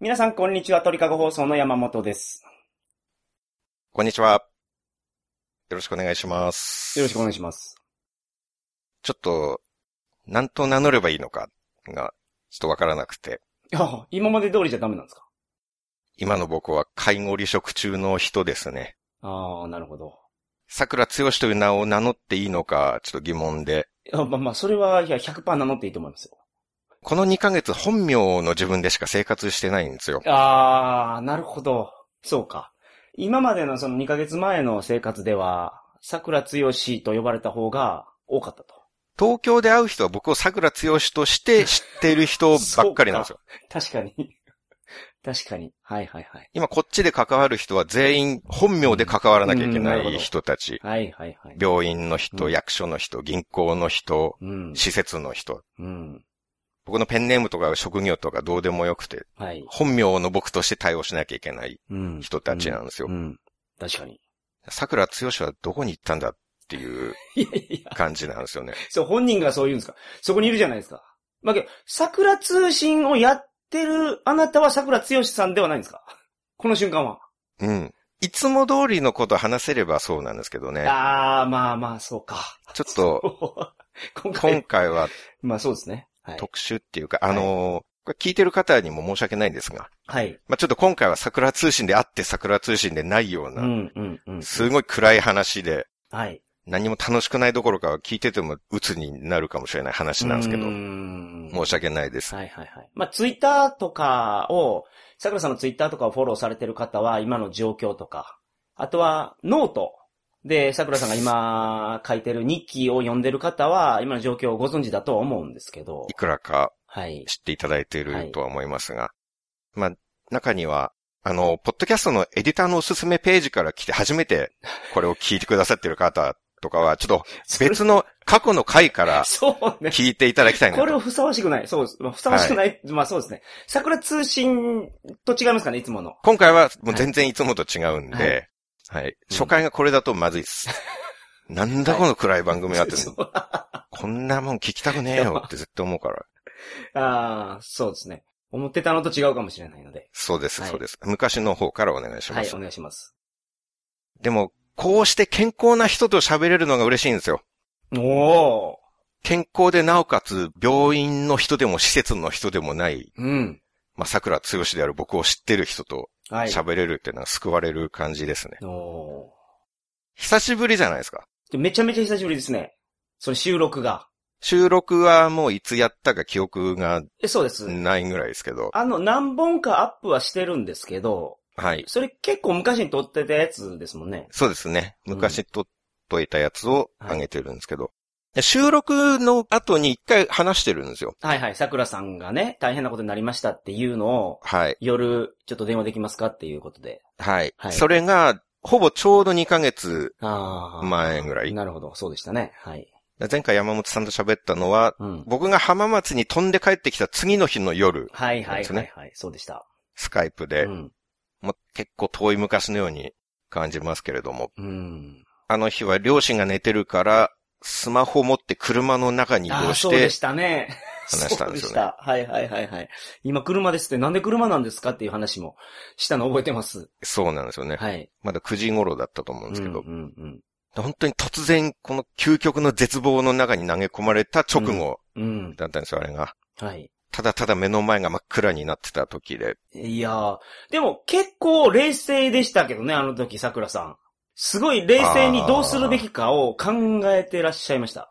皆さん、こんにちは。鳥かご放送の山本です。こんにちは。よろしくお願いします。よろしくお願いします。ちょっと、何と名乗ればいいのかが、ちょっとわからなくて、いや、今まで通りじゃダメなんですか？今の僕は介護離職中の人ですね。ああ、なるほど。桜剛という名を名乗っていいのか、ちょっと疑問で、いやまあまあ、それは、いや、100%名乗っていいと思いますよ。この2ヶ月本名の自分でしか生活してないんですよ。ああ、なるほど。そうか。今までのその2ヶ月前の生活では、桜つよしと呼ばれた方が多かったと。東京で会う人は僕を桜剛として知っている人ばっかりなんですよ。確かに。確かに。はいはいはい。今こっちで関わる人は全員本名で関わらなきゃいけないうんなるほど人たち。はいはいはい。病院の人、うん役所の人、銀行の人、うん。施設の人。うん。僕のペンネームとか職業とかどうでもよくて、はい。本名の僕として対応しなきゃいけないうん。人たちなんですよう。ん。確かに。桜剛はどこに行ったんだっていう いやいや。感じなんですよね。そう、本人がそう言うんですか。そこにいるじゃないですか。まあ、けど、桜通信をやってるあなたは桜剛さんではないんですか？この瞬間は。うん。いつも通りのこと話せればそうなんですけどね。ああ、まあまあ、そうか。ちょっと、今回はまあそうですね。はい。特殊っていうか、あのーこれ聞いてる方にも申し訳ないんですが、はい。まあ、ちょっと今回は桜通信であって桜通信でないような、うん、うん、うん。すごい暗い話で、はい。何も楽しくないどころか聞いてても鬱になるかもしれない話なんですけど申し訳ないです。はいはいはい。まあ、ツイッターとかを、桜さんのツイッターとかをフォローされてる方は、今の状況とか、あとは、ノートで、桜さんが今書いてる日記を読んでる方は、今の状況をご存知だとは思うんですけどい、くらかはい。知っていただいているとは思いますが、まあ、中には、あの、ポッドキャストのエディターのおすすめページから来て初めて これを聞いてくださってる方とかは、ちょっと別の過去の回からそうね。聞いていただきたいなと。これをふさわしくない。そうです。まあふさわしくない。まあそうですね。桜通信と違いますかね、いつもの。今回はもう全然いつもと違うんで、ははい。初回がこれだとまずいです。なんだこの暗い番組はって、こんなもん聞きたくねえよって絶対思うから。ああ、そうですね。思ってたのと違うかもしれないので。そうです、はいそうです。昔の方からお願いします。はい、お願いします。でも、こうして健康な人と喋れるのが嬉しいんですよ。おお。健康でなおかつ病院の人でも施設の人でもない、うん。まあ、桜剛である僕を知ってる人とはい。喋れるっていうのは救われる感じですね。おお久しぶりじゃないですか。ー。めちゃめちゃ久しぶりですね。それ収録が。収録はもういつやったか記憶がえ、そうです。ないぐらいですけど。あの、何本かアップはしてるんですけど、はい。それ結構昔に撮ってたやつですもんね。そうですね。うん昔撮っといたやつを上げてるんですけど。収録の後に一回話してるんですよ。はいはい。桜さんがね、大変なことになりましたっていうのを、はい。夜、ちょっと電話できますかっていうことで。はい。はいそれが、ほぼちょうど2ヶ月ああ。前ぐらい。なるほど。そうでしたね。はい。前回山本さんと喋ったのは、うん。僕が浜松に飛んで帰ってきた次の日の夜、はいはいはいはい。そうでした。スカイプで、うん。もう結構遠い昔のように感じますけれども、うん。あの日は両親が寝てるから、スマホ持って車の中に移動してそうでし、たね。話したんですよねそうでした。はいはいはいはい。今車ですって、なんで車なんですかっていう話もしたの覚えてます？そうなんですよね。はい。まだ9時頃だったと思うんですけど、うんうんうん。本当に突然、この究極の絶望の中に投げ込まれた直後うん。だったんですよ、あれが。はい。ただただ目の前が真っ暗になってた時で。いやー、でも結構冷静でしたけどね、あの時、桜さん。すごい冷静にどうするべきかを考えてらっしゃいました。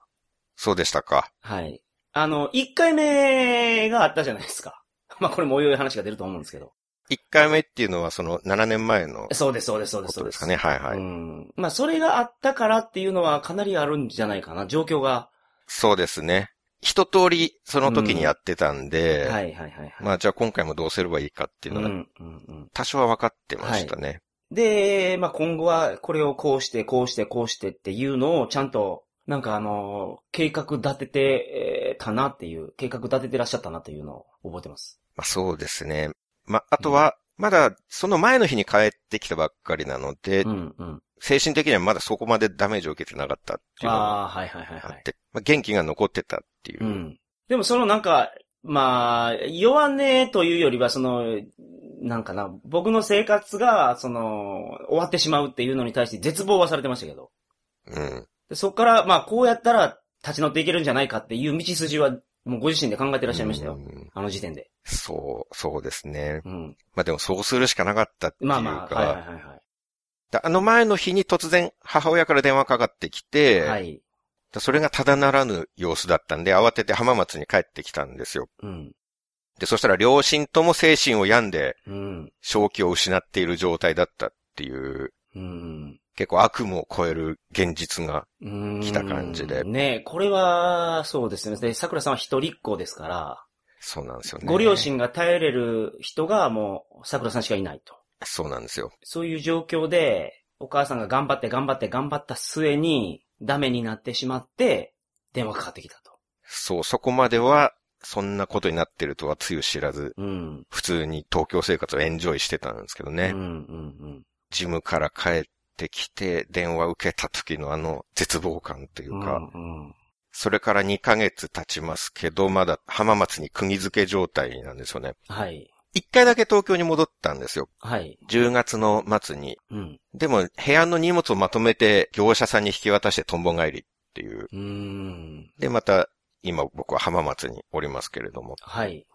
そうでしたか。はい。あの、1回目があったじゃないですか。まあこれもおいおい話が出ると思うんですけど。1回目っていうのはその7年前のそうです、そうです、そうです、そうです。かね。はいはい。うん。まあそれがあったからっていうのはかなりあるんじゃないかな、状況が。そうですね。一通りその時にやってたんで、はいはいはいはい。まあじゃあ今回もどうすればいいかっていうのがうんうんうん。多少は分かってましたね。で、まあ、今後はこれをこうして、こうして、こうしてっていうのをちゃんと、なんかあの、計画立ててえーたなっていう、計画立ててらっしゃったなっていうのを覚えてます。まあそうですね。まああとは、まだその前の日に帰ってきたばっかりなので、うんうん。精神的にはまだそこまでダメージを受けてなかったっていうのがああ、はいはいはいはい。あって、まあ、元気が残ってたっていう。うん。でもそのなんか、まあ、弱音というよりは、その、なんかな、僕の生活が、その、終わってしまうっていうのに対して絶望はされてましたけど。うん。でそっから、まあ、こうやったら立ち直っていけるんじゃないかっていう道筋は、もうご自身で考えてらっしゃいましたよ。うんあの時点で。そう、そうですね。うん。まあでもそうするしかなかったっていうか、まあまあ、はいはいはいはい。だあの前の日に突然母親から電話かかってきて、はい。だそれがただならぬ様子だったんで、慌てて浜松に帰ってきたんですよ。うん。で、そしたら両親とも精神を病んで、うん。正気を失っている状態だったっていう、うん。結構悪夢を超える現実が、うん。来た感じでねこれは、そうですね。で、桜さんは一人っ子ですから、そうなんですよね。ご両親が頼れる人がもう、桜さんしかいないと。そうなんですよ。そういう状況で、お母さんが頑張って頑張って頑張った末に、ダメになってしまって、電話かかってきたと。そう、そこまでは、そんなことになってるとはつゆ知らず、うん。普通に東京生活をエンジョイしてたんですけどね。うん、うん、ジムから帰ってきて、電話受けた時のあの絶望感といううん。か、うん、それから2ヶ月経ちますけど、まだ浜松に釘付け状態なんですよね。はい。一回だけ東京に戻ったんですよ。はい。10月の末に。うん。でも、部屋の荷物をまとめて業者さんに引き渡してトンボ帰りっていう。うーん。で、また、今僕は浜松におりますけれども。はい。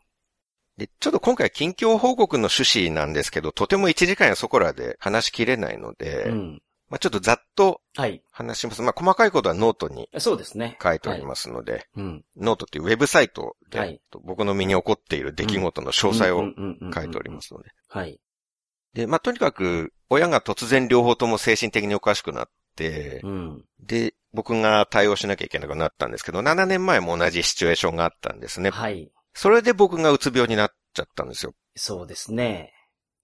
で、ちょっと今回近況報告の趣旨なんですけど、とても1時間やそこらで話しきれないので、うん。まあちょっとざっとはい。話します。まあ細かいことはノートにそうですね。書いておりますので、うん。ノートっていうウェブサイトで、はい僕の身に起こっている出来事の詳細を書いておりますので。はい。で、まあとにかく、親が突然両方とも精神的におかしくなって、うん。で、僕が対応しなきゃいけなくなったんですけど、7年前も同じシチュエーションがあったんですね。はい。それで僕がうつ病になっちゃったんですよ。そうですね。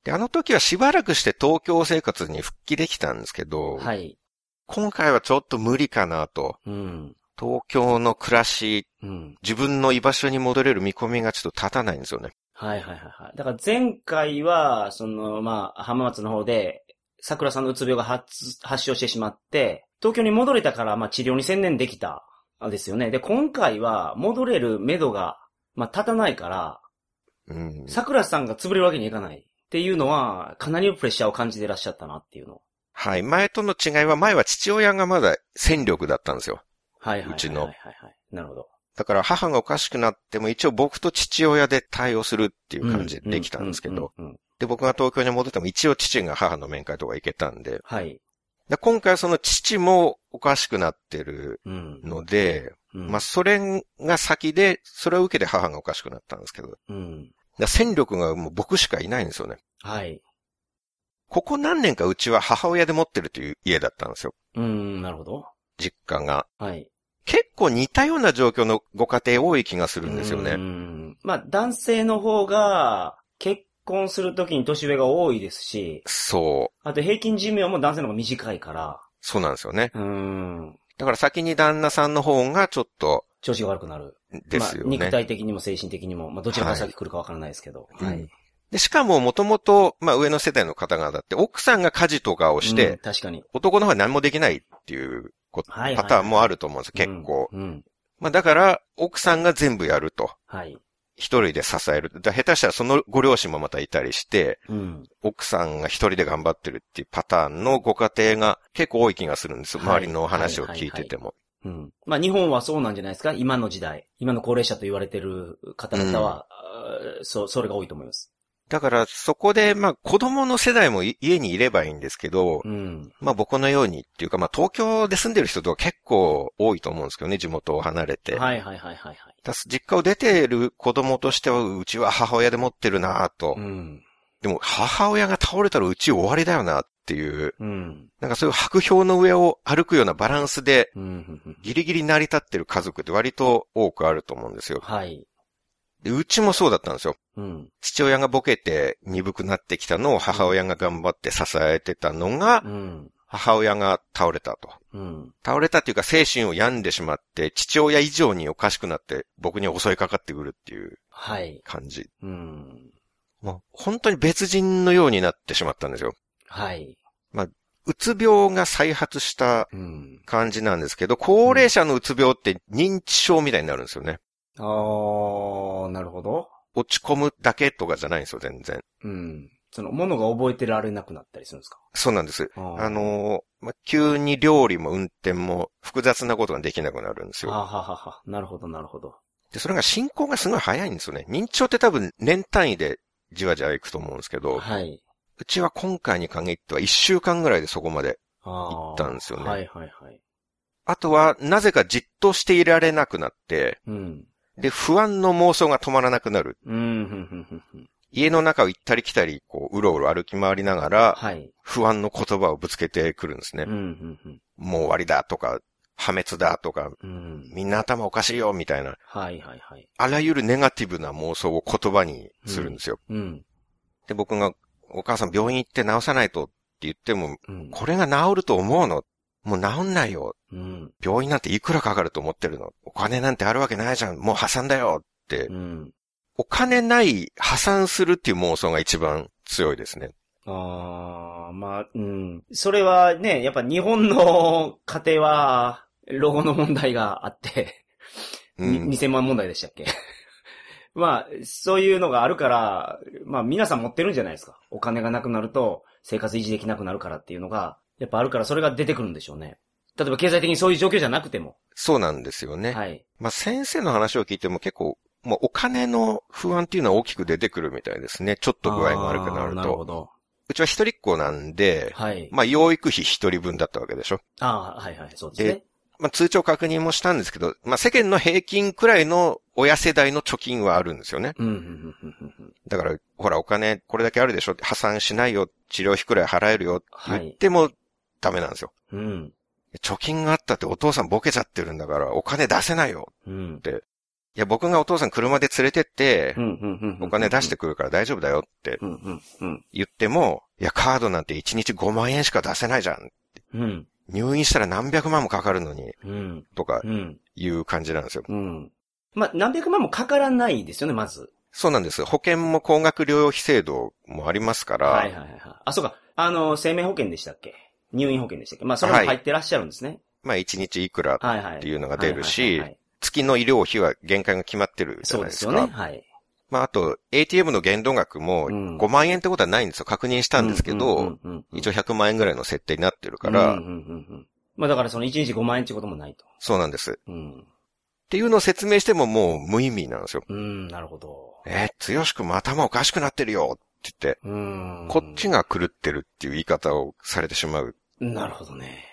で、あの時はしばらくして東京生活に復帰できたんですけど、はい。今回はちょっと無理かなと。うん。東京の暮らし、うん。自分の居場所に戻れる見込みがちょっと立たないんですよね。はいはいはいはい。だから前回は、その、まあ、浜松の方で、桜さんのうつ病が発、発症してしまって、東京に戻れたから、まあ治療に専念できた、あですよね。で、今回は戻れる目処が、まあ立たないから、うん。桜さんが潰れるわけにいかないっていうのは、かなりのプレッシャーを感じてらっしゃったなっていうの。はい。前との違いは、前は父親がまだ戦力だったんですよ。はいはいはいはい。うちのはいはいはい。なるほど。だから母がおかしくなっても一応僕と父親で対応するっていう感じでできたんですけど、うん。うんうんうんで、僕が東京に戻っても一応父が母の面会とか行けたんで、はい。で今回その父もおかしくなってるうん。ので、うん、まあそれが先で、それを受けて母がおかしくなったんですけど、うん。ら戦力がもう僕しかいないんですよね。はい。ここ何年かうちは母親で持ってるという家だったんですよ。うん、なるほど。実家が。はい。結構似たような状況のご家庭多い気がするんですようね。んまあ、男性の方が、結婚するときに年上が多いですし、そう。あと平均寿命も男性の方が短いから、そうなんですよね。うん。だから先に旦那さんの方がちょっと、調子が悪くなる。ですよまあ、肉ね。体的にも精神的にも、まあ、どちらが先来るかわからないですけど。はいはい。で、しかももともと、まあ上の世代の方々って奥さんが家事とかをしうんて、確かに。男の方は何もできないっていうこはいはいはいパターンもあると思うんですよ、結構。うん。うんまあだから、奥さんが全部やると。はい。一人で支える。だ下手したらそのご両親もまたいたりして、うん。奥さんが一人で頑張ってるっていうパターンのご家庭が結構多い気がするんです。はい周りの話を聞いてても。うん。まあ、日本はそうなんじゃないですか？今の時代。今の高齢者と言われてる方々は、そう、それが多いと思います。だからそこで、まあ子供の世代もい家にいればいいんですけど、うん。まあ僕のようにっていうか、まあ東京で住んでる人とは結構多いと思うんですけどね、地元を離れて。はいはいはいはいはい。だ実家を出ている子供としては、うちは母親で持ってるなぁと。うん。でも母親が倒れたらうち終わりだよなっていう、うん。なんかそういう白氷の上を歩くようなバランスで、ギリギリ成り立ってる家族って割と多くあると思うんですよ。はい。でうちもそうだったんですよ。うん。父親がボケて鈍くなってきたのを母親が頑張って支えてたのがう、ん。母親が倒れたと。うん。倒れたっていうか精神を病んでしまって、父親以上におかしくなって僕に襲いかかってくるっていうはい。感じ。うん。もう本当に別人のようになってしまったんですよ。はい。うつ病が再発したうん。感じなんですけど、高齢者のうつ病って認知症みたいになるんですよね。あー、なるほど。落ち込むだけとかじゃないんですよ、全然。うん。その、ものが覚えてられなくなったりするんですか？そうなんです。あのーまあ、急に料理も運転も複雑なことができなくなるんですよ。はははは。なるほど、なるほど。で、それが進行がすごい早いんですよね。認知症って多分年単位でじわじわいくと思うんですけど、はい。うちは今回に限っては1週間ぐらいでそこまで。あ行ったんですよねはいはいはい。あとは、なぜかじっとしていられなくなって、うん。で、不安の妄想が止まらなくなる。家の中を行ったり来たり、こう、うろうろ歩き回りながら、はい。不安の言葉をぶつけてくるんですね。もう終わりだとか、破滅だとか、うん。みんな頭おかしいよみたいな、はいはいはい。あらゆるネガティブな妄想を言葉にするんですよ。うん。で、僕が、お母さん病院行って治さないとって言っても、うん。これが治ると思うの？もう治んないよ。うん。病院なんていくらかかると思ってるの？お金なんてあるわけないじゃん。もう破産だよってう。ん。お金ない破産するっていう妄想が一番強いですね。ああ、まあ、うん。それはね、やっぱ日本の家庭は、老後の問題があって、うん。に2000万問題でしたっけ？まあ、そういうのがあるから、まあ皆さん持ってるんじゃないですか。お金がなくなると生活維持できなくなるからっていうのが、やっぱあるからそれが出てくるんでしょうね。例えば経済的にそういう状況じゃなくても。そうなんですよね。はい。まあ先生の話を聞いても結構、もうお金の不安っていうのは大きく出てくるみたいですね。ちょっと具合が悪くなると。なるほど。うちは一人っ子なんで、はい。まあ養育費一人分だったわけでしょ。ああ、はいはい、そうですね。まあ通帳確認もしたんですけど、まあ世間の平均くらいの親世代の貯金はあるんですよね。だから、ほらお金これだけあるでしょ破産しないよ、治療費くらい払えるよってはい言ってもダメなんですよ。うん。貯金があったってお父さんボケちゃってるんだからお金出せないよ。うん。いや、僕がお父さん車で連れてってう、ん、うん、うん。お金出してくるから大丈夫だよってうん、うん、うん。言っても、いや、カードなんて1日5万円しか出せないじゃん。うん。入院したら何百万もかかるのに、うん。とかうん。いう感じなんですよ。うん。まあ、何百万もかからないですよね、まず。そうなんです。保険も高額療養費制度もありますから、はいはいはいはい。あ、そうか。あの、生命保険でしたっけ？入院保険でしたっけ？まあ、それも入ってらっしゃるんですね。まあ1日いくら、はいはい。っていうのが出るしはいはいはいはい月の医療費は限界が決まってるじゃそうないですか。ですよね。はい。まああと、ATM の限度額もうん5万円ってことはないんですよ。確認したんですけど、一応100万円ぐらいの設定になってるから、うんうんうんうんまあだからその1日5万円ってこともないと。そうなんです。うん。っていうのを説明してももう無意味なんですよ。うん、なるほど。えー、剛くんも頭おかしくなってるよって言って、うん。こっち。が狂ってるっていう言い方をされてしまう。なるほどね。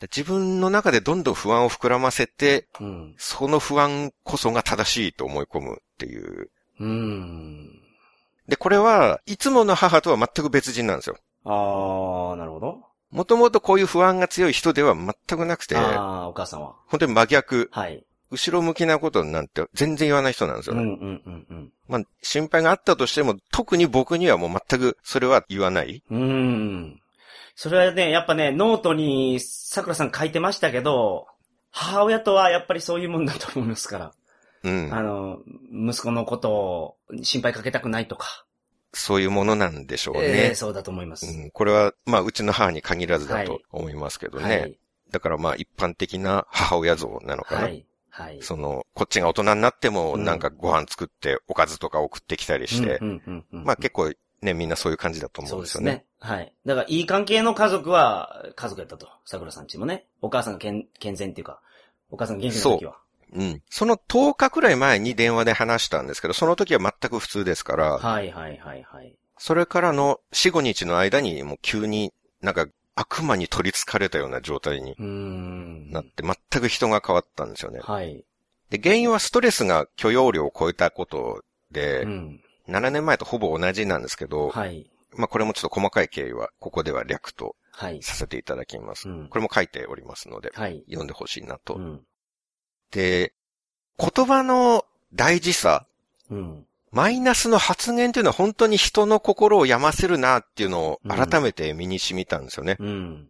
で自分の中でどんどん不安を膨らませて、うん。その不安こそが正しいと思い込むっていう。うん。で、これは、いつもの母とは全く別人なんですよ。ああ、なるほど。もともとこういう不安が強い人では全くなくて、ああ、お母さんは。本当に真逆、はい。後ろ向きなことなんて全然言わない人なんですよね。うんうんうんうん。まあ、心配があったとしても、特に僕にはもう全くそれは言わない。うーん。それはね、やっぱね、ノートに桜さん書いてましたけど、母親とはやっぱりそういうもんだと思いますから。うん。あの、息子のことを心配かけたくないとか。そういうものなんでしょうえねえ。そうだと思います。うん、これは、まあ、うちの母に限らずだとはい思いますけどね。はい。だからまあ、一般的な母親像なのかな。はい。はい。その、こっちが大人になっても、うんなんかご飯作って、おかずとか送ってきたりして、まあ結構ね、みんなそういう感じだと思そううんでですよね。すね。はい。だから、いい関係の家族は、家族やったと。桜さんちもね。お母さんが健健全っていうか、お母さんが元気な時は。うん。その10日くらい前に電話で話したんですけど、その時は全く普通ですから、はいはいはいはい。それからの4、5日の間にもう急になんか悪魔に取り憑かれたような状態に。なって、全く人が変わったんですよね。はい。で、原因はストレスが許容量を超えたことで、うん。7年前とほぼ同じなんですけど、はい。まあこれもちょっと細かい経緯は、ここでは略とはい。させていただきます。うんこれも書いておりますので、はい。読んでほしいなと。うん。で、言葉の大事さ、うん。マイナスの発言っていうのは本当に人の心を病ませるなっていうのを改めて身に染みたんですよね。うん。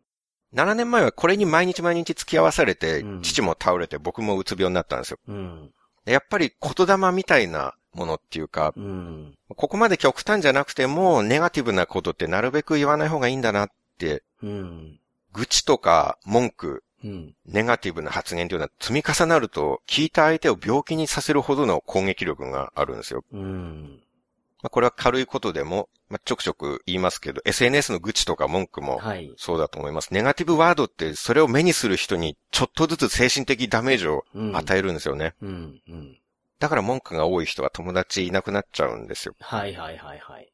7年前はこれに毎日毎日付き合わされて、うん父も倒れて僕もうつ病になったんですよ。うん。でやっぱり言霊みたいなものっていうか、うん。ここまで極端じゃなくても、ネガティブなことってなるべく言わない方がいいんだなって、うん。愚痴とか文句、うん。ネガティブな発言というのは積み重なると、聞いた相手を病気にさせるほどの攻撃力があるんですよ。うん。まあ、これは軽いことでも、まあ、ちょくちょく言いますけど、SNS の愚痴とか文句もはい。そうだと思います。ネガティブワードってそれを目にする人にちょっとずつ精神的ダメージをうん。与えるんですよね。うん、うん。だから文句が多い人は友達いなくなっちゃうんですよ。はいはいはいはい。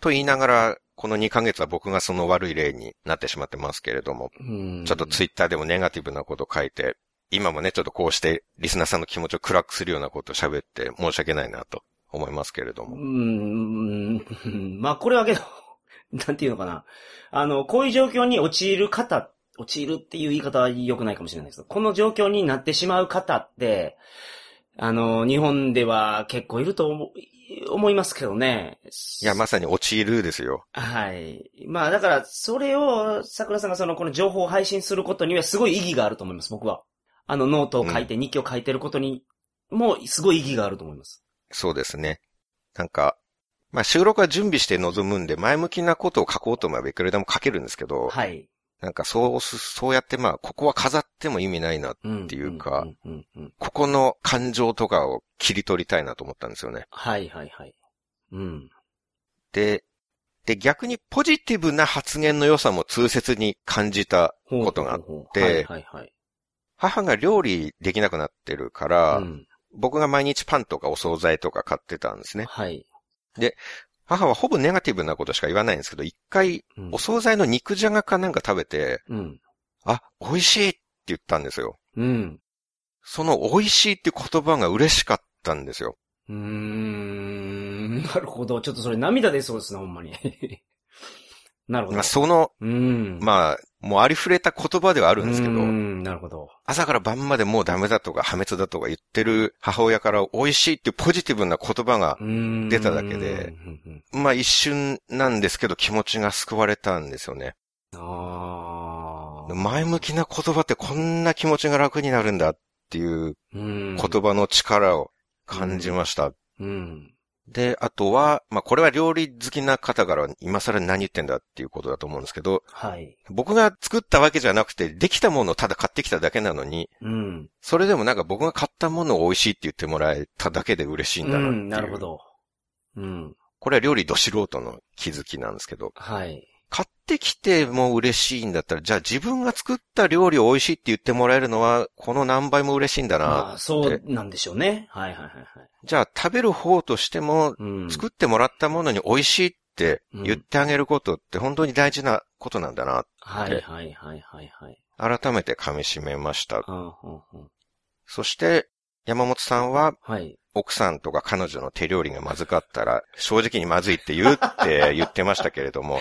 と言いながら、この2ヶ月は僕がその悪い例になってしまってますけれども、うん。ちょっとツイッターでもネガティブなこと書いて、今もね、ちょっとこうしてリスナーさんの気持ちを暗くするようなことを喋って申し訳ないなと思いますけれどうも。ん、うんまあこれはけど、なんていうのかな。あの、こういう状況に陥る方、陥るっていう言い方は良くないかもしれないですこの状況になってしまう方って、あの、日本では結構いると思う思いますけどね。いや、まさに陥るですよ。はい。まあだから、それを、桜さんがその、この情報を配信することにはすごい意義があると思います、僕は。あの、ノートを書いて、日記を書いてることにも、すごい意義があると思います。そうですね。なんか、まあ収録は準備して臨むんで、前向きなことを書こうと思えばいくらでも書けるんですけど、はい。なんかそうす、そうやってまあ、ここは飾っても意味ないな。うん。っていうかここの感情とかを切り取りたいなと思ったんですよね。はいはいはい。うん。で、で、逆にポジティブな発言の良さも痛切に感じたことがあって。母が料理できなくなってるから、うん。僕が毎日パンとかお惣菜とか買ってたんですね。はい。母はほぼネガティブなことしか言わないんですけど、一回うんお惣菜の肉じゃがかなんか食べて、うん。あ、美味しいって言ったんですよ。うん。その美味しいって言葉が嬉しかったんですよ。うーん。なるほど。ちょっとそれ涙出そうですね、ほんまに。なるほど。まあ、その、うん。まあ、もうありふれた言葉ではあるんですけどう、ん、なるほど。朝から晩までもうダメだとか破滅だとか言ってる母親から美味しいっていうポジティブな言葉が、出出ただけでまあ一瞬なんですけど気持ちが救われたんですよね。前向きな言葉ってこんな気持ちが楽になるんだっていううん。言葉の力を感じました。うん。で、あとは、まあこれは料理好きな方から今更何言ってんだっていうことだと思うんですけど、はい。僕が作ったわけじゃなくて、できたものをただ買ってきただけなのに、うん。それでもなんか僕が買ったものを美味しいって言ってもらえただけで嬉しいんだなっていう。うん、なるほど。うん。これは料理ど素人の気づきなんですけど、はい。買ってきても嬉しいんだったら、じゃあ自分が作った料理を美味しいって言ってもらえるのは、この何倍も嬉しいんだまなあ、。そうなんでしょうね。はいはいはいはい。じゃあ食べる方としても、うん。作ってもらったものに美味しいって言ってあげることって本当に大事なことなんだな。はいはいはいはいはい。改めて噛み締めました。うんうんうんそして、山本さんは、はい。奥さんとか彼女の手料理がまずかったら、正直にまずいって言うって 言ってましたけれども、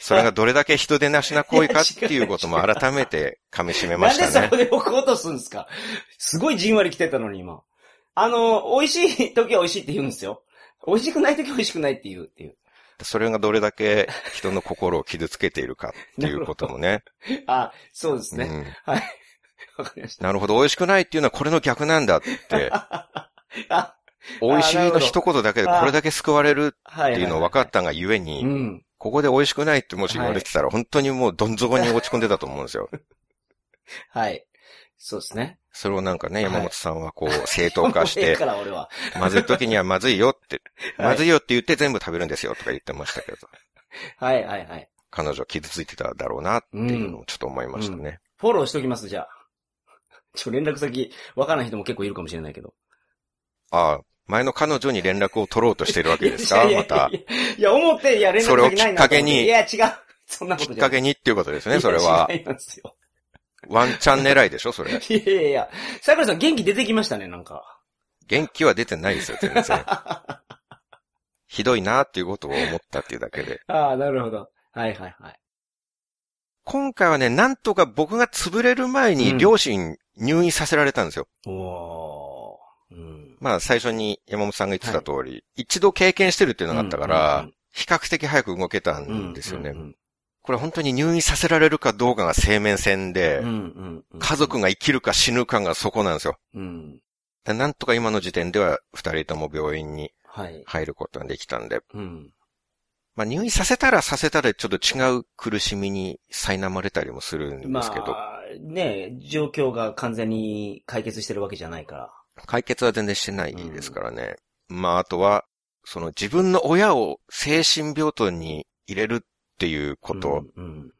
それがどれだけ人でなしな行為かっていうことも改めて噛み締めまなんでしたねそこ。で置こうとするんですか？すごいじんわり来てたのに今。あの、美味しい時は美味しいって言うんですよ。美味しくない時は美味しくないって言うっていう。それがどれだけ人の心を傷つけているかっていうこともね。あ、そうですね。うんはい。わかりました。なるほど、美味しくないっていうのはこれの逆なんだって、あ、美味しいの一言だけでこれだけ救われるはい。っていうのを分かっったがゆえうに、ん。ここで美味しくないってもし言われてたら本当にもうどん底に落ち込んでたと思うんですよ。はい。そうですね。それをなんかね、はい山本さんはこう正当化して か、ら俺は。まずい時にはまずいよって、はいまずいよって言って全部食べるんですよとか言ってましたけど、はいはいはい。彼女は傷ついてただろうなっていうのをちょっと思いましたね。フォローしときます、じゃあ。ちょ、連絡先、わからない人も結構いるかもしれないけど。ああ、前の彼女に連絡を取ろうとしてるわけですか？またい。や思って、いや、連絡それをきっかけにいや、違う。そんなこきとじゃない。っかけにっていうことですね、それは。違いますよ。ワンチャン狙いでしょ、それ。いやいやいや。桜井さん元気出てきましたね、なんか。元気は出てないですよ、全然。ひどいなっていうことを思ったっていうだけで。ああ、なるほど。はいはいはい。今回はね、なんとか僕が潰れる前にうん両親入院させられたんですよ。おー。うん。まあ最初に山本さんが言ってた通り、一度経験してるっていうのがあったから、比較的早く動けたんですよね。うんこれ本当に入院させられるかどうかが生命線で。家族が生きるか死ぬかがそこなんですよ。うん。でなんとか今の時点では二人とも病院にはい。入ることができたんで、うん。まあ入院させたらさせたでちょっと違う苦しみに苛まれたりもするんですけど、まあ、ね状況が完全に解決してるわけじゃないから。解決は全然してないですからね。まああとは、その自分の親を精神病棟に入れるっていうこと、うんうん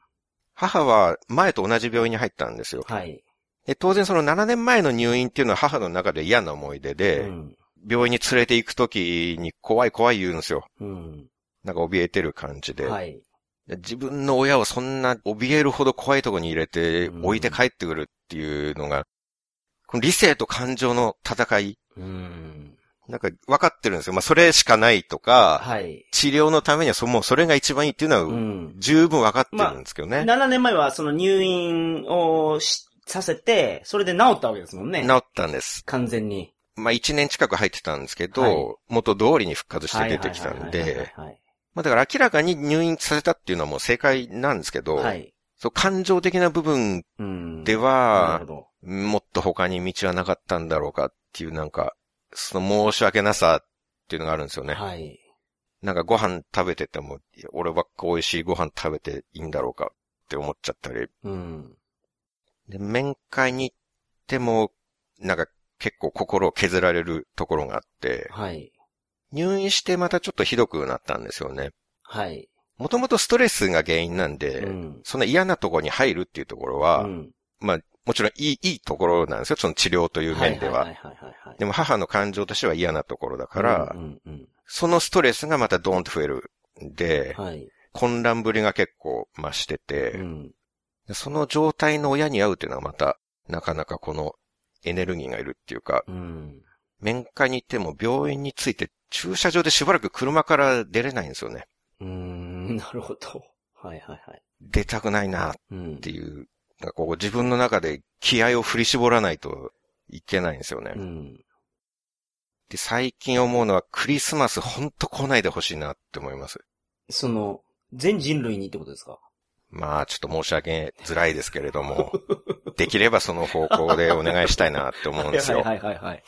母は前と同じ病院に入ったんですよ。はい。で当然その7年前の入院っていうのは母の中で嫌な思い出で、うん病院に連れて行くときに怖い怖い言うんですよ。うんなんか怯えてる感じで。はい。自分の親をそんな怯えるほど怖いところに入れてうん置いて帰ってくるっていうのが、この理性と感情の戦い、うんなんか分かってるんですよ。まあそれしかないとか、はい。治療のためにはそもうそれが一番いいっていうのうはん。十分分かってるんですけどね。7年前はその入院をしさせて、それで治ったわけですもんね。治ったんです。完全に。まあ一年近く入ってたんですけど、はい元通りに復活して出てきたんはいはいで、はいはいまあだから明らかに入院させたっていうのはもう正解なんですけど、はい。はい。そう感情的な部分うん。でなはる、ほど。もっと他に道はなかったんだろうかっていうなんか、その申し訳なさっていうのがあるんですよね。はい。なんかご飯食べてても、俺ばっか美味しいご飯食べていいんだろうかって思っちゃったり。うん。で、面会に行っても、なんか結構心を削られるところがあって、はい。入院してまたちょっとひどくなったんですよね。はい。もともとストレスが原因なんで、うん。そんな嫌なところに入るっていうところは、うんまあ、もちろんいい、いいところなんですよ。その治療という面では。はいはいはいはいはい。でも母の感情としては嫌なところだから、そのストレスがまたドーンと増えるんで、はい。混乱ぶりが結構増してて、うん。でその状態の親に会うっていうのはまた、なかなかこのエネルギーがいるっていうか、うん。面会に行っても病院に着いて駐車場でしばらく車から出れないんですよね。うーん、なるほど。はいはいはい。出たくないなっうん。ていう、なんかこう自分の中で気合を振り絞らないといけないんですよね。うん。で、最近思うのはクリスマスほんと来ないでほしいなって思います。その、全人類にってことですか？まあ、ちょっと申し訳づらいですけれども、できればその方向でお願いしたいなって思うんですよ。はいはいはいはい。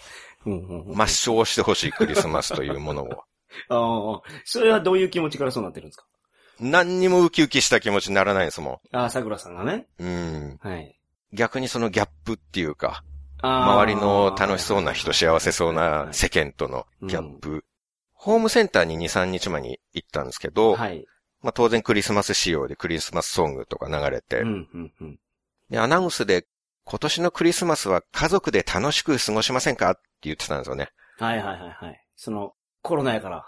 うんうんうん。抹消してほしいクリスマスというものを。ああ、それはどういう気持ちからそうなってるんですか？何にもウキウキした気持ちにならないですもああ、桜さんがね。ん。うん。はい。逆にそのギャップっていうか、あ周りの楽しそうな人、幸せそうな世間とのギャップ。ホームセンターに2、3日前に行ったんですけど、はい。まあ当然クリスマス仕様でクリスマスソングとか流れて、うん、うん、うん。で、アナウンスで今年のクリスマスは家族で楽しく過ごしませんかって言ってたんですよね。はいはいはいはい。その、コロナやから。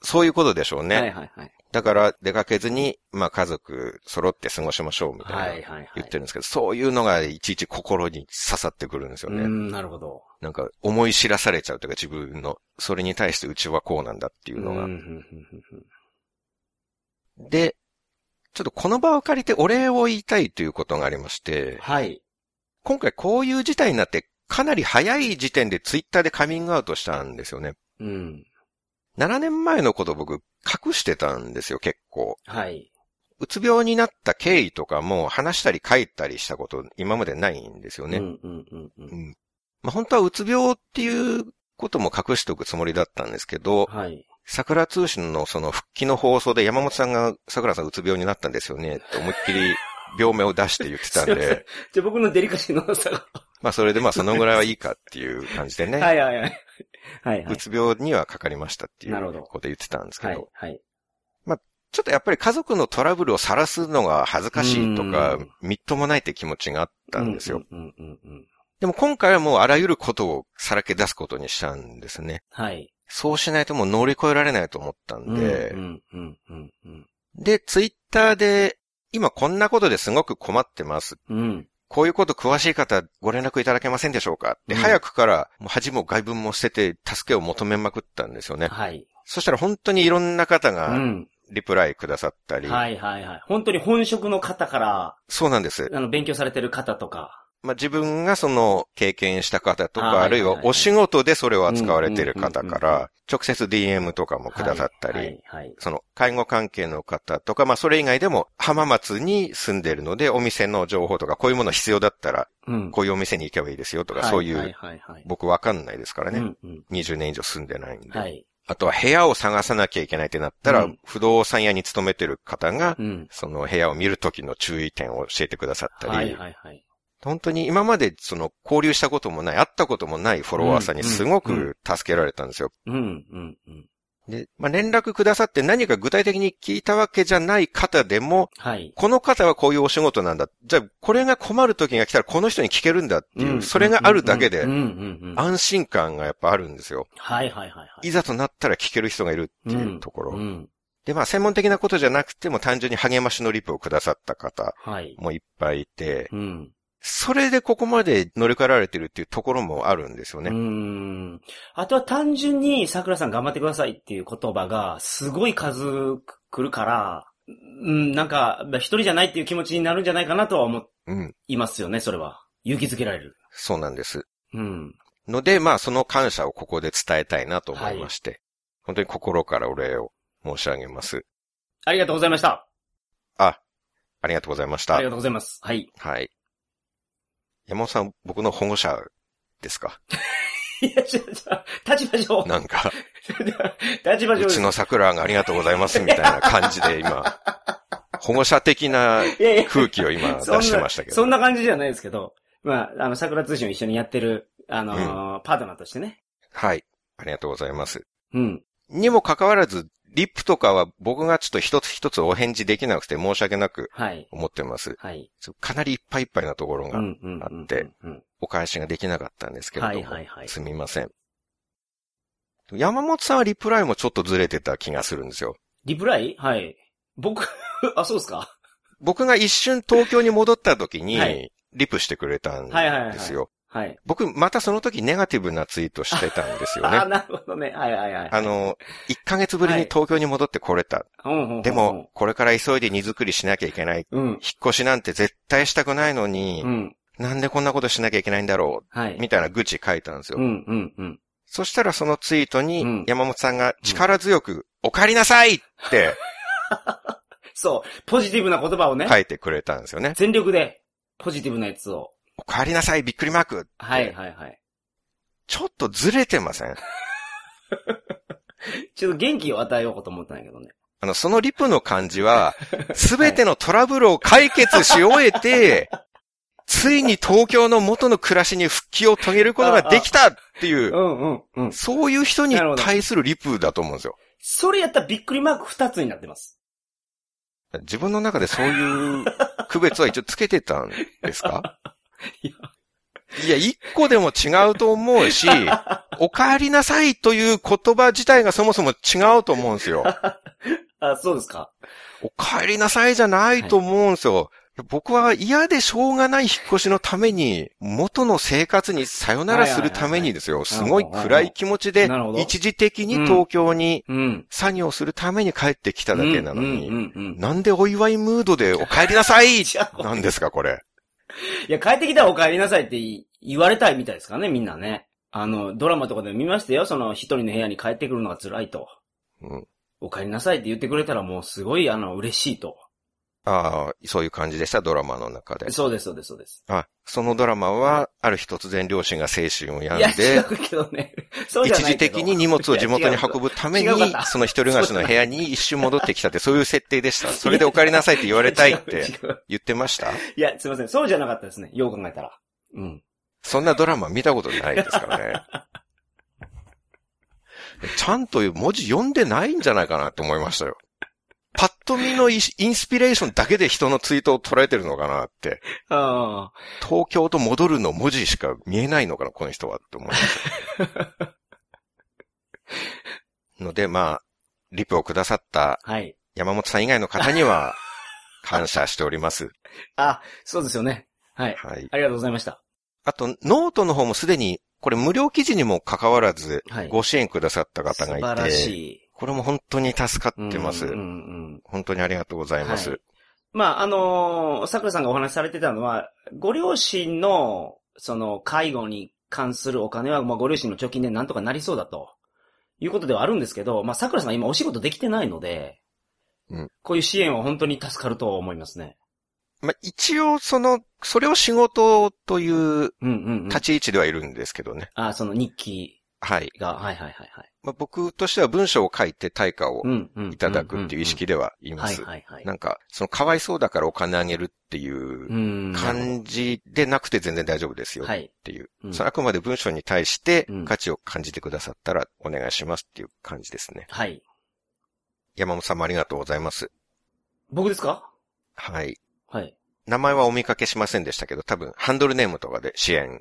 そういうことでしょうね。はいはいはい。だから出かけずに、まあ家族揃って過ごしましょうみたはいいな。言ってるんですけど、そういうのがいちいち心に刺さってくるんですよね。うん、なるほど。なんか思い知らされちゃうというか自分の、それに対してうちはこうなんだっていうのが。で、ちょっとこの場を借りてお礼を言いたいということがありまして、はい。今回こういう事態になってかなり早い時点でツイッターでカミングアウトしたんですよね。うん。7年前のこと僕隠してたんですよ、結構。はい。うつ病になった経緯とかも話したり書いたりしたこと今までないんですよね。うんうんうんう。うんんまあ、本当はうつ病っていうことも隠しておくつもりだったんですけど、はい。桜通信のその復帰の放送で山本さんが桜さんうつ病になったんですよねって思いっきり病名を出して言ってたんで、じゃあ僕のデリカシーのなさが。まあそれでまあそのぐらいはいいかっていう感じでね、はいはいはい。はいはうい。つ病にはかかりましたっていうなるほどこと言ってたんですけど、はいはい。ちょっとやっぱり家族のトラブルを晒すのが恥ずかしいとかうん、みっともないって気持ちがあったんですよ。うんうんうんうん。でも今回はもうあらゆることをさらけ出すことにしたんですね。はい。そうしないともう乗り越えられないと思ったんで、うんうんうんうんで、ツイッターで、今こんなことですごく困ってます。うん。うん。こういうこと詳しい方ご連絡いただけませんでしょうか？って、うん早くから、恥も外文も捨てて助けを求めまくったんですよね。はい。そしたら本当にいろんな方うがん。リプライくださったり、はいはいはい。本当に本職の方から、そうなんです。あの、勉強されてる方とか。まあ、自分がその経験した方とか、あるいはお仕事でそれを扱われている方から、直接 DM とかもくださったり。その介護関係の方とか、まあそれ以外でも浜松に住んでいるのでお店の情報とかこういうもの必要だったらうん。こういうお店に行けばいいですよとか、はいそういう。僕わかんないですからね。うんうん。20年以上住んでないんで。はい。あとは部屋を探さなきゃいけないってなったら、うん不動産屋に勤めてる方が、うん。その部屋を見るときの注意点を教えてくださったり。本当に今までその交流したこともない、会ったこともないフォロワーさんにすごく助けられたんですよ。うんうんうん。で、まあ、連絡くださって何か具体的に聞いたわけじゃない方でも、はい。この方はこういうお仕事なんだ。じゃあ、これが困る時が来たらこの人に聞けるんだっていう、それがあるだけでうん、うんうんうん。安心感がやっぱあるんですよ。はいはいはいはい。いざとなったら聞ける人がいるっていうところ。うん。で、まあ、専門的なことじゃなくても単純に励ましのリプをくださった方はい。もいっぱいいて、うん。それでここまで乗り換えられてるっていうところもあるんですようね。ん。あとは単純に桜さん頑張ってくださいっていう言葉がすごい数来るから、うん、なんか、一人じゃないっていう気持ちになるんじゃないかなとは思うん。いますよね、それは。勇気づけられる。そうなんです。うん。ので、まあ、その感謝をここで伝えたいなと思いまして、本当に心からお礼を申し上げます。ありがとうございました。あ、ありがとうございましたあり。がとうございます。はい。はい。山本さん、僕の保護者ですか？いや、ちょ、ちょ、立場上。なんか、立場上。うちの桜がありがとうございますみたいな感じで今、保護者的な空気を今出してましたけど。そんな感じじゃないですけど、まあ、あの、桜通信を一緒にやってる、あのーパートナーとしてね。はい。ありがとうございます。うん。にもかかわらず、リップとかは僕がちょっと一つ一つお返事できなくて申し訳なくはい。思ってます。はい。かなりいっぱいいっぱいなところがあって。うん。お返しができなかったんですけれども、はいはいはいすみません。山本さんはリプライもちょっとずれてた気がするんですよ。リプライ？はい。僕、あ、そうですか？僕が一瞬東京に戻った時にはい、リプしてくれたんはいはいはいですよ。はい。僕、またその時ネガティブなツイートしてたんですよ あ、ね。なるほどね。はいはいはい。あの、1ヶ月ぶりに東京に戻ってこれた。うんうんうんうんでも、、これから急いで荷造りしなきゃいけない。うん。引っ越しなんて絶対したくないのにう、ん。なんでこんなことしなきゃいけないんだろう？はい。みたいな愚痴書いたんですよ。うんうんうん。そしたらそのツイートにうん山本さんが力強く、お帰りなさいって そう。ポジティブな言葉をね。書いてくれたんですよね。全力で、ポジティブなやつを。お帰りなさい、びっくりマークはいはいはい。ちょっとずれてません？ちょっと元気を与えようかと思ったんやけどね。あの、そのリプの感じは、すべてのトラブルを解決し終えて、ついに東京の元の暮らしに復帰を遂げることができたっていうう、んうんうん。そういう人に対するリプだと思うんですよ。それやったらびっくりマーク二つになってます。自分の中でそういう区別は一応つけてたんですか？いやいや、一個でも違うと思うし、お帰りなさいという言葉自体がそもそも違うと思うんですよ。あ、そうですか。お帰りなさいじゃないと思うんですよ。僕は嫌でしょうがない引っ越しのために、元の生活にさよならするためにですよ。すごい暗い気持ちで一時的に東京にうん。作業するために帰ってきただけなのに、なんでお祝いムードでお帰りなさい なんですか、これ。いや、帰ってきたらお帰りなさいって言言われたいみたいですからね、みんなね。あの、ドラマとかで見ましたよ。その一人の部屋に帰ってくるのが辛いと。うんお帰りなさいって言ってくれたらもうすごい、あの、嬉しいと。ああ、そういう感じでした、ドラマの中で。そうです、そうです、そうです。あ、そのドラマは、ある日突然両親が精神を病んで、一時的に荷物を地元に運ぶためにその一人暮らしの部屋に一瞬戻ってきたって、そういう設定でした。それでお帰りなさいって言われたいっ違て言ってました？いや、すいません。そうじゃなかったですね。よう考えたら。うん。そんなドラマ見たことないですからね。ちゃんと文字読んでないんじゃないかなって思いましたよ。パッと見のイインスピレーションだけで人のツイートを捉えてるのかなって。ああ。東京と戻るの文字しか見えないのかな、この人はって思いました。ので、まあ、リプをくださったはい。山本さん以外の方には 感謝しております。あ、そうですよね。はい。はい。ありがとうございました。あと、ノートの方もすでに、これ無料記事にも関わらずはい、ご支援くださった方がいて、素晴らしい。これも本当に助かってます。うんうんうん。本当にありがとうございます。はいまあ、あのー桜さんがお話しされてたのは、ご両親の、その、介護に関するお金は、まあ、ご両親の貯金でなんとかなりそうだと、いうことではあるんですけど、まあ、桜さんが今お仕事できてないので、うんこういう支援は本当に助かると思いますね。まあ、一応、その、それを仕事といううんうんうん。立ち位置ではいるんですけどね。あ、その日記。はい。が、はいはいはいはい。まあ、僕としては文章を書いて対価を。いただくっていう意識ではいまはいす。はいはい。なんか、そのかわいそうだからお金あげるっていううん。感じでなくて全然大丈夫ですよっはい。ていう。うんそれあくまで文章に対してうん価値を感じてくださったらお願いしますっていう感じですね。はい。山本さんもありがとうございます。僕ですか？はい。はい。名前はお見かけしませんでしたけど、多分ハンドルネームとかで支援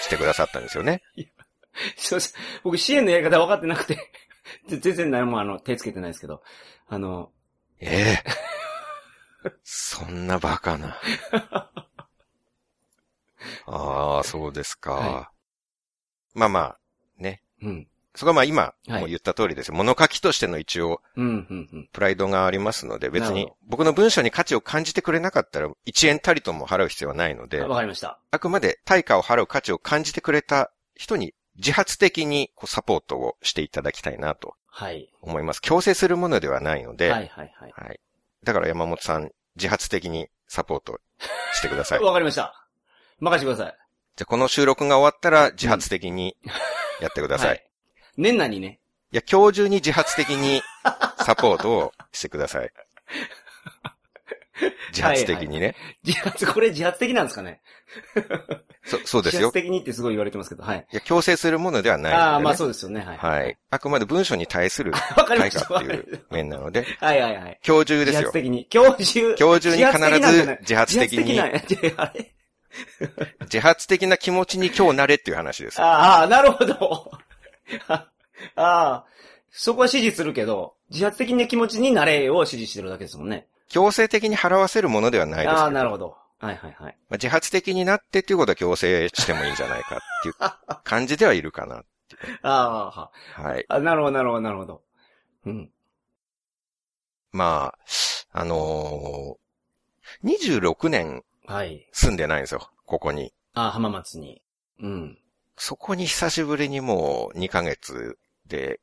してくださったんですよね。すいません。僕支援のやり方分かってなくて、全然何もあの、手つけてないですけど、あの、ええそんなバカな。ああ、そうですか。はまあまあ、ね。うん。そこはまあ今、はいもう言った通りですよ。物書きとしての一応、うん、うん、うん。プライドがありますので、別に僕の文章に価値を感じてくれなかったら、1円たりとも払う必要はないのであ、わかりました。あくまで対価を払う価値を感じてくれた人に自発的にこうサポートをしていただきたいなとはい。思います。強制するものではないので、はい、はい、はい。はい。だから山本さん、自発的にサポートしてください。わかりました。任せてください。じゃあこの収録が終わったら自発的にやってください。はい年内にね。いや、今日中に自発的にサポートをしてください。自発的にね。自発、これ自発的なんですかね？そそうですよ。自発的にってすごい言われてますけど、はい。いや、強制するものではないね。ああ、まあそうですよね、はい。はい。あくまで文章に対する 対。価っていう面なので、はいはいはい。今日中ですよ。自発的に。今日中。今日中に必ず自発的に、自発的な、あれ？自発的な気持ちに今日なれっていう話です。ああ、なるほど。ああ、そこは指示するけど、自発的な気持ちになれを指示してるだけですもんね。強制的に払わせるものではないですけど。ああ、なるほど。はいはいはい。まあ、自発的になってっていうことは強制してもいいんじゃないかっていう感じではいるかな。あはい。あ、あなるほどなるほどなるほど。うん。まあ、あのー、26年はい。住んでないんですよ。ここに。ああ、浜松に。うん。そこに久しぶりにもう2ヶ月で、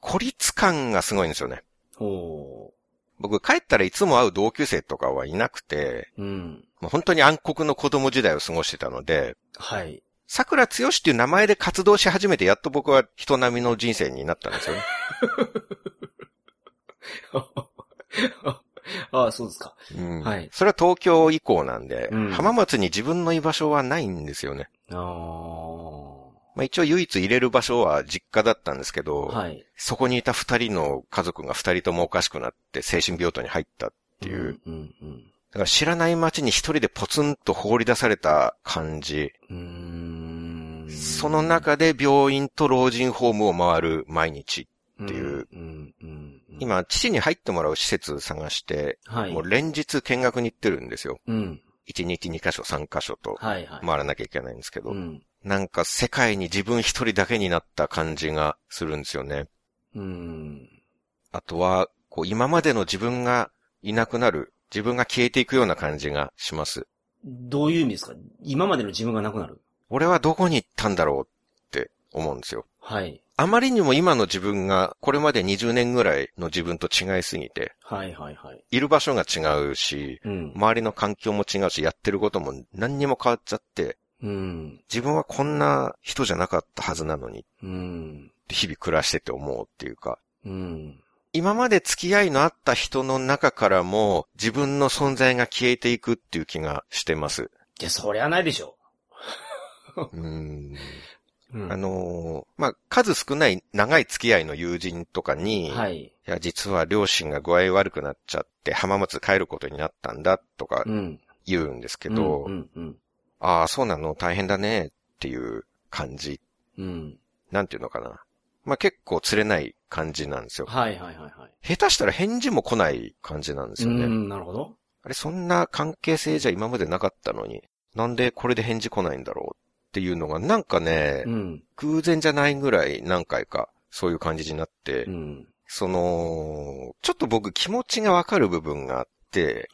孤立感がすごいんですよね。おー。僕帰ったらいつも会う同級生とかはいなくて、うん。本当に暗黒の子供時代を過ごしてたので、はい。桜剛っていう名前で活動し始めてやっと僕は人並みの人生になったんですよね。あ あ、そうですか。うんはいそれは東京以降なんで、うん浜松に自分の居場所はないんですよね。あまあ、一応唯一入れる場所は実家だったんですけど、あ。はい。そこにいた二人の家族が二人ともおかしくなって精神病棟に入ったっていう。うん。うん。だから知らない街に一人でポツンと放り出された感じ。その中で病院と老人ホームを回る毎日。っていううん。うん。うん。今、父に入ってもらう施設探して、はい。もう連日見学に行ってるんですよ。うん。1日2箇所3箇所とはいはい。回らなきゃいけないんですけど、うん。なんか世界に自分一人だけになった感じがするんですよね。うん。あとは、こう今までの自分がいなくなる、自分が消えていくような感じがします。どういう意味ですか？今までの自分がなくなる？俺はどこに行ったんだろうって思うんですよ。はい。あまりにも今の自分がこれまで20年ぐらいの自分と違いすぎて、はいはいはい。いる場所が違うし、うん。周りの環境も違うし、やってることも何にも変わっちゃって、うん。自分はこんな人じゃなかったはずなのに、うん。日々暮らしてて思うっていうか、うん。今まで付き合いのあった人の中からも自分の存在が消えていくっていう気がしてます。いや、そりゃないでしょ。うーんうん。あのーまあ、数少ない長い付き合いの友人とかに、い、はい。や、実は両親が具合悪くなっちゃって浜松帰ることになったんだとかうん。言うんですけど、うん。うん。ああ、そうなの？大変だねっていう感じ。うん。なんていうのかな。まあ、結構釣れない感じなんですよ。はいはいはいはい。下手したら返事も来ない感じなんですよね。うん、なるほど。あれ、そんな関係性じゃ今までなかったのに、なんでこれで返事来ないんだろうっていうのが、なんかね、うん。偶然じゃないぐらい何回かそういう感じになって、うん。その、ちょっと僕気持ちがわかる部分があって、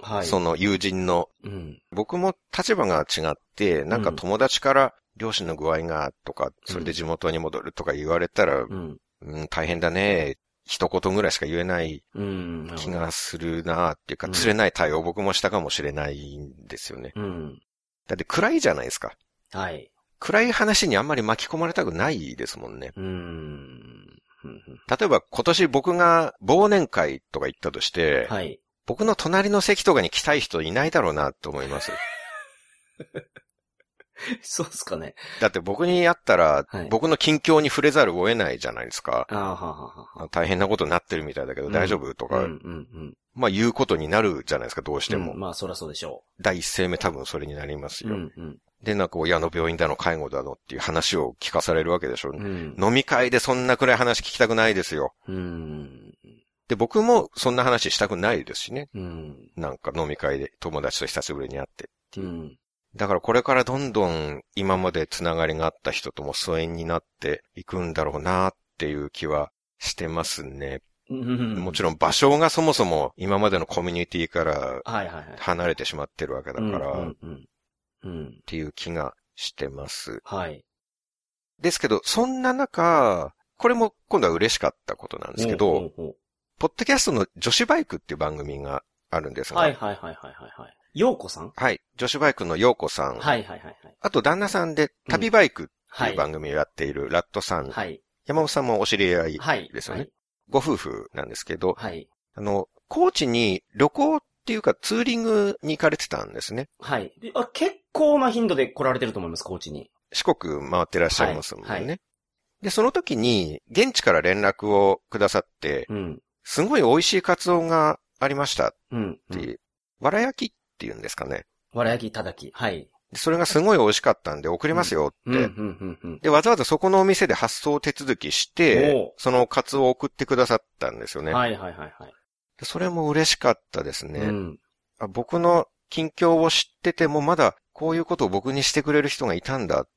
はい。その友人の、うん。僕も立場が違って、なんか友達から両親の具合がとか、それで地元に戻るとか言われたら、うん。うん、大変だね、一言ぐらいしか言えない気ど。がするなっていうか、うん釣れない対応僕もしたかもしれないんですよね。うん。だって暗いじゃないですか。はい。暗い話にあんまり巻き込まれたくないですもんね。うん例えば今年僕が忘年会とか行ったとして、はい。僕の隣の席とかに来たい人いないだろうなと思います。そうっすかね。だって僕に会ったらはい、僕の近況に触れざるを得ないじゃないですか。はあはあはあ。大変なことになってるみたいだけど大丈夫？とか、うん、うん、うん。まあ言うことになるじゃないですか、どうしても。うんまあ、そらそうでしょ第一声目多分それになりますう。よ。うん、うん。で、なんか親の病院だの介護だのっていう話を聞かされるわけでしょ。うん。飲み会でそんな暗い話聞きたくないですよ。うん。で、僕もそんな話したくないですしね。うん。なんか飲み会で友達と久しぶりに会って。う。ん。だからこれからどんどん今までつながりがあった人とも疎遠になっていくんだろうなっていう気はしてますね。うん。もちろん場所がそもそも今までのコミュニティから。離れてしまってるわけだから、うっ。ていう気がしてます。はい。ですけど、そん。な中、これも今度は嬉しかったことなん。ですけど、ポッドキャストの女子バイクっていう番組があるんですが、うはいはいはいはいはいはい。ようこさん？はい。女子バイクの陽子さん。はいはいはいはい。あと旦那さんで旅バイクってはい。いう番組をやっているラットさん。はい。山本さんもお知り合いはい。ですよね。ご夫婦なんですけど、はい。あの、高知に旅行っていうかツーリングに行かれてたんですね。はい。であ結構な頻度で来られてると思います、高知に。四国回ってらっしゃいますもんね。はいはいで、その時に現地から連絡をくださって、うん。すごい美味しいカツオがありましたっうん。ていう、わら焼きっていうんですかね。わら焼きたたき。はい。でそれがすごい美味しかったんで送りますよって。うん、うん、うん、うん。で、わざわざそこのお店で発送手続きしてそのカツオを送ってくださったんですよね。はいはいはいはい。でそれも嬉しかったですね。うん。あ僕の近況を知っててもまだこういうことを僕にしてくれる人がいたんだっ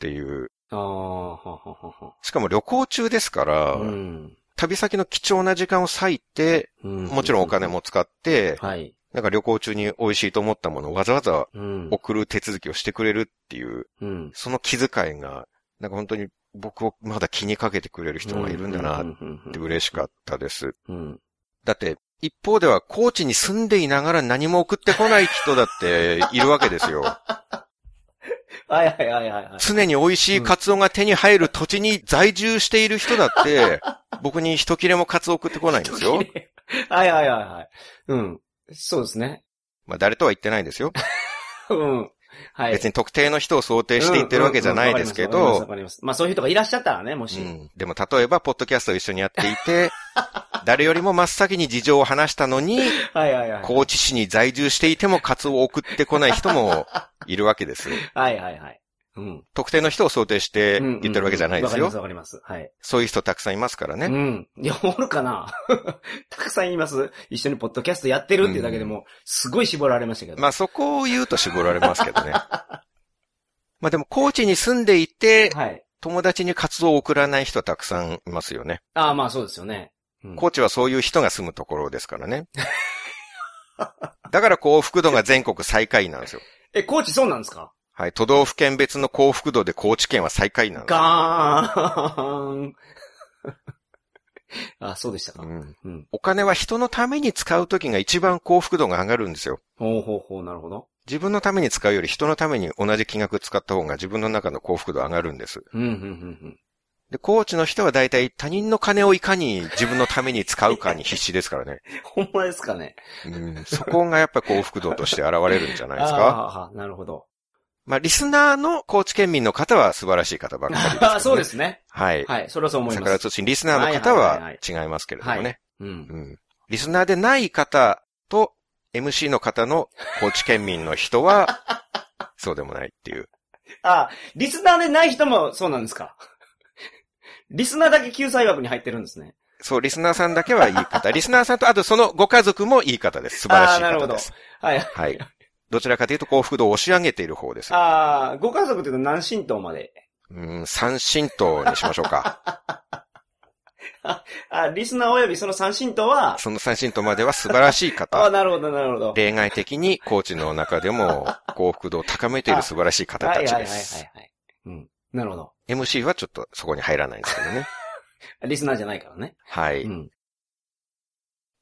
ていう。ああ、はははは。しかも旅行中ですから、うん。旅先の貴重な時間を割いて、うんもちろんお金。も使って、はい。なんか旅行中に美味しいと思ったものをわざわざうん。送る手続きをしてくれるっていう、うん。その気遣いが、なんか本当に僕をまだ気にかけてくれる人がいるんだなって嬉しかったです。うん。だって、一方では高知に住んでいながら何も送ってこない人だっているわけですよ。はいはいはいはいはい。常に美味しいカツオが手に入る土地に在住している人だって、僕に一切れもカツオ送ってこないんですよ。はいはいはいはい。うん。そうですね。まあ誰とは言ってないですよ。うん。はい。別に特定の人を想定して言ってるわけじゃないですけうんうんうんわかりままあそういう人がいらっしゃったらね、もし。うんでも例えば、ポッドキャストを一緒にやっていて、誰よりも真っ先に事情を話したのに、はいはいはい。高知市に在住していてもカツオを送ってこない人もいるわけです。はいはいはい。うん。特定の人を想定して言ってるわけじゃないですよわかります。わかります。はい。そういう人たくさんいますからね。うん。いや、おるかな たくさんいます一緒にポッドキャストやってるっていうだけでも、すごい絞られましたけど。まあそこを言うと絞られますけどね。まあでも高知に住んでいて、はい。友達にカツオを送らない人たくさんいますよね。ああ、まあそうですよね。うん高知はそういう人が住むところですからね。だから幸福度が全国最下位なんですよ。え、高知そうなんですか？はい。都道府県別の幸福度で高知県は最下位なんですよ。ガーン あ、そうでしたか。うんうん。お金は人のために使うときが一番幸福度が上がるんですよ。ほうほうほう、なるほど。自分のために使うより人のために同じ金額使った方が自分の中の幸福度上がるんです。うん、うん、うん、で、コーチの人は大体他人の金をいかに自分のために使うかに必死ですからね。ほんまですかね。うん、そこがやっぱ幸福度として現れるんじゃないですか。ああ、なるほど。まあ、リスナーの高知県民の方は素晴らしい方ばっかりですね。あ そうで。すね。はい。はい、それはそう思います。桜通信リスナーの方は違いますけれどもね。うん。うん。リスナーでない方と MC の方の高知県民の人は、そうでもないっていう。あ、リスナーでない人もそうなんですか？リスナーだけ救済枠に入ってるんですね。そう、リスナーさんだけはいい方。リスナーさんと、あとそのご家族もいい方です。素晴らしいあーなるほど方です。はい。はい。どちらかというと幸福度を押し上げている方です。ああ、ご家族というと何神道までうん、三神道にしましょうか。あ、リスナー及びその三神道は、その三神道までは素晴らしい あ方。なるほど、なるほど。例外的にコーチの中でも幸福度を高めている 素晴らしい方たはいはいはいはいちです。はい。うん。なるほど。MC はちょっとそこに入らないんですけどね。リスナーじゃないからね。はい。うん。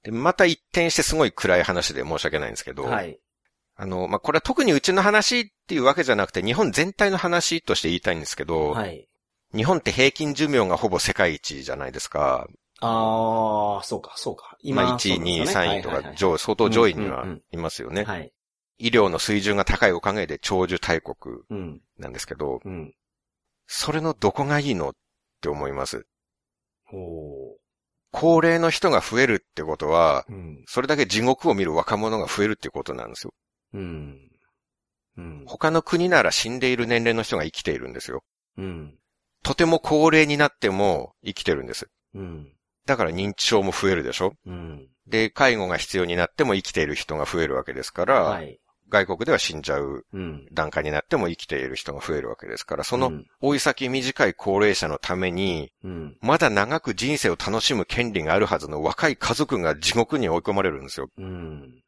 でまた一転してすごい暗い話で申し訳ないんですけど、はい。あの、まあ、これは特にうちの話っていうわけじゃなくて、日本全体の話として言いたいんですけど、はい。日本って平均寿命がほぼ世界一じゃないですか。ああ、そうか、そうか。今、1位、2位、3位とか上、相当上位にはうんうんうんいますよね。はい。医療の水準が高いおかげで長寿大国うん。なんですけど、うん。それのどこがいいのって思います？お高齢の人が増えるってことは、ーうん。それだけ地獄を見る若者が増えるってことなんですよ。うん。うん。他の国なら死んでいる年齢の人が生きているんですよ。うん。とても高齢になっても生きてるんです。うん。だから認知症も増えるでしょ？うん。で、介護が必要になっても生きている人が増えるわけですから、はい。外国では死んじゃううん。段階になっても生きている人が増えるわけですから、そのうん追い先短い高齢者のために、うん。まだ長く人生を楽しむ権利があるはずの若い家族が地獄に追い込まれるんですよ。うん。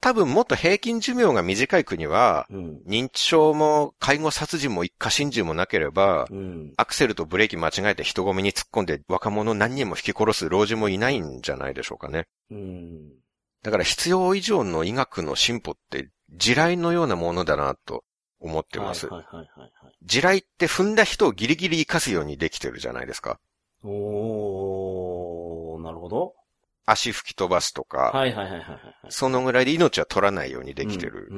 多分もっと平均寿命が短い国は、うん。認知症も介護殺人も一家心中もなければ、うん。アクセルとブレーキ間違えて人混みに突っ込んで若者何人も引き殺す老人もいないんじゃないでしょうかね。うん。だから必要以上の医学の進歩って地雷のようなものだなと思ってます。地雷って踏んだ人をギリギリ生かすようにできてるじゃないですか。おー、なるほど。足吹き飛ばすとか、はいはいはいはいはい。そのぐらいで命は取らないようにできてる。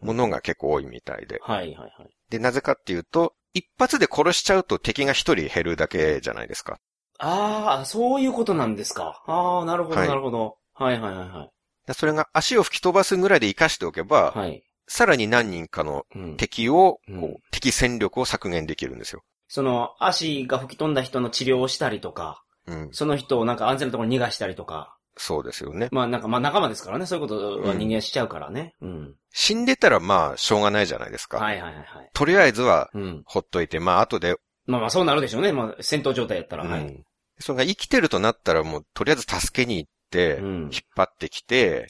ものが結構多いみたいで。はいはいはい。で、なぜかっていうと、一発で殺しちゃうと敵が一人減るだけじゃないですか。ああ、そういうことなんですか。ああ、なるほどはいなるほど。はいはいはいはい。でそれが足を吹き飛ばすぐらいで活かしておけば、はい。さらに何人かのうん。敵を、こううん敵戦力を削減できるんですよ。その、足が吹き飛んだ人の治療をしたりとか、うん。その人をなんか安全なところに逃がしたりとか。そうですよね。まあなんか、まあ仲間ですからね。そういうことは人間しちゃうからね。うん。死んでたらまあ、しょうがないじゃないですか。はいはいはいはい。とりあえずは、うん。ほっといて、まあ、後で、まあまあそうなるでしょうね。まあ戦闘状態やったら。うんはい。それが生きてるとなったらもう、とりあえず助けに行っ引っ張ってきて。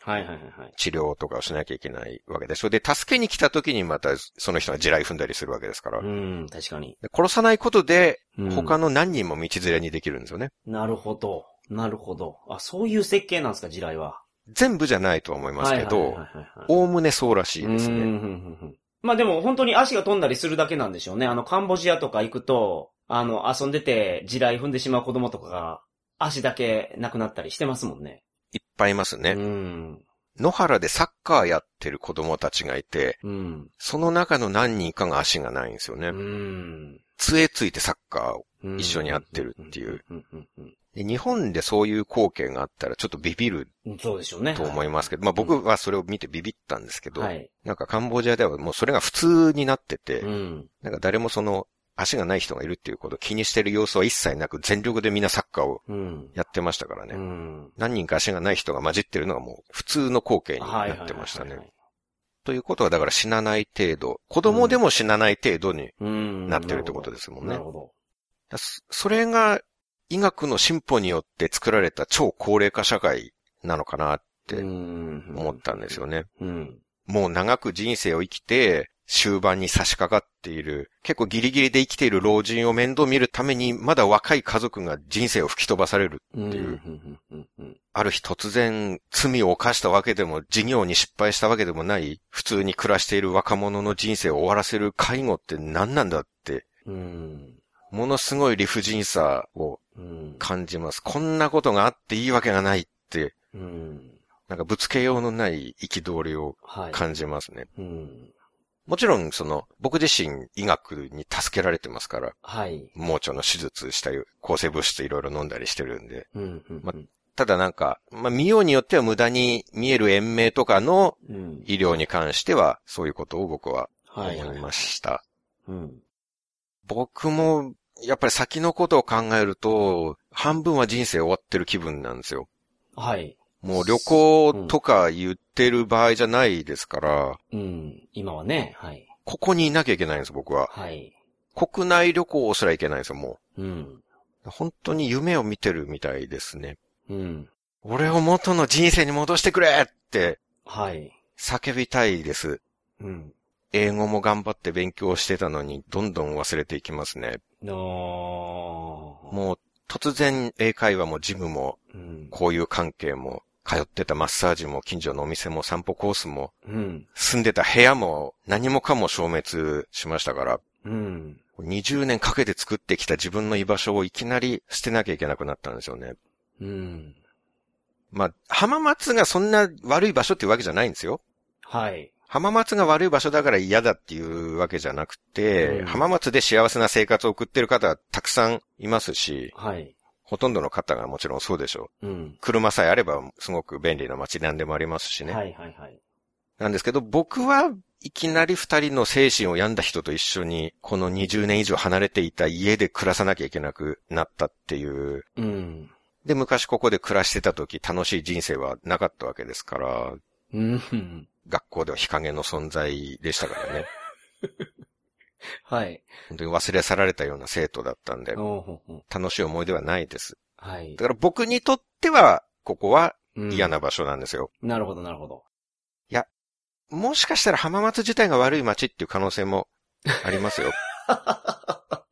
治療とかをしなきゃいけないわけでしょ。で、助けに来た時にまた、その人が地雷踏んだりするわけですから。うん、確かに。で殺さないことで、うん他の何人も道連れにできるんですよね。なるほど。なるほど。あ、そういう設計なんですか、地雷は。全部じゃないとは思いますけどおおむねそうらしいですね。うんうんうんうんまあでも本当に足が飛んだりするだけなんでしょうね。あの、カンボジアとか行くと、あの、遊んでて地雷踏んでしまう子供とかが、足だけなくなったりしてますもんね。いっぱいいますね。うん。野原でサッカーやってる子供たちがいて、うん。その中の何人かが足がないんですよねう。ん。杖ついてサッカーを。うん一緒にやってるっていう。日本でそういう光景があったらちょっとビビるうんそうでしょうね。と思いますけど、まあ僕はそれを見てビビったんですけど、はい。なんかカンボジアではもうそれが普通になってて、うん。なんか誰もその足がない人がいるっていうことを気にしてる様子は一切なく全力でみんなサッカーをうん。やってましたからね。うん。何人か足がない人が混じってるのがもう普通の光景になってましたね。ということはだから死なない程度、子供でも死なない程度にうん。なってるってことですもんねなるほど。だそそれが医学の進歩によって作られた超高齢化社会なのかなって思思ったんですよね。うん。もう長く人生を生きて終盤に差し掛かっている、結構ギリギリで生きている老人を面倒見るためにまだ若い家族が人生を吹き飛ばされる。うん。っていうある日突然罪を犯したわけでも事業に失敗したわけでもない普通に暮らしている若者の人生を終わらせる介護って何なんだってうん。ものすごい理不尽さをうん。感じます。こんなことがあっていいわけがないって、うん。なんかぶつけようのない憤りをはい。感じますね。うん。もちろん、その、僕自身医学に助けられてますから、はい。盲腸の手術したり、抗生物質いろいろ飲んだりしてるんで。うん。うんまただなんか、まあ、見ようによっては無駄に見える延命とかのうん。医療に関しては、そういうことを僕ははい。思いました。うん。僕も、やっぱり先のことを考えると、半分は人生終わってる気分なんですよ。はい。もう旅行とか言ってる場合じゃないですから、うん。今はね、はい。ここにいなきゃいけないんです、僕は。はい。国内旅行すらいけないんですよ、もうん。う。本当に夢を見てるみたいですね。うん。俺を元の人生に戻してくれってはい。叫びたいです。うん。英語も頑張って勉強してたのに、どんどん忘れていきますね。のもう、突然英会話もジムも、うん。こういう関係も、通ってたマッサージも近所のお店も散歩コースもうん。住んでた部屋も何もかも消滅しましたから、うん。20年かけて作ってきた自分の居場所をいきなり捨てなきゃいけなくなったんですよね。うん。まあ、浜松がそんな悪い場所っていうわけじゃないんですよ。はい。浜松が悪い場所だから嫌だっていうわけじゃなくて、うん浜松で幸せな生活を送ってる方はたくさんいますし、はい。ほとんどの方がもちろんそうでしょう。うん。車さえあればすごく便利な街なんでもありますしね。はいはいはい。なんですけど、僕はいきなり二人の精神を病んだ人と一緒に、この20年以上離れていた家で暮らさなきゃいけなくなったっていう。うん。で、昔ここで暮らしてた時楽しい人生はなかったわけですから、うん。学校では日陰の存在でしたからね。はい。本当に忘れ去られたような生徒だったんで、楽しい思い出はないです。はいだ。から僕にとっては、ここはうん嫌な場所なんですよ。なるほどなるほど。もしかしたら浜松自体が悪い街っていう可能性もありますよ。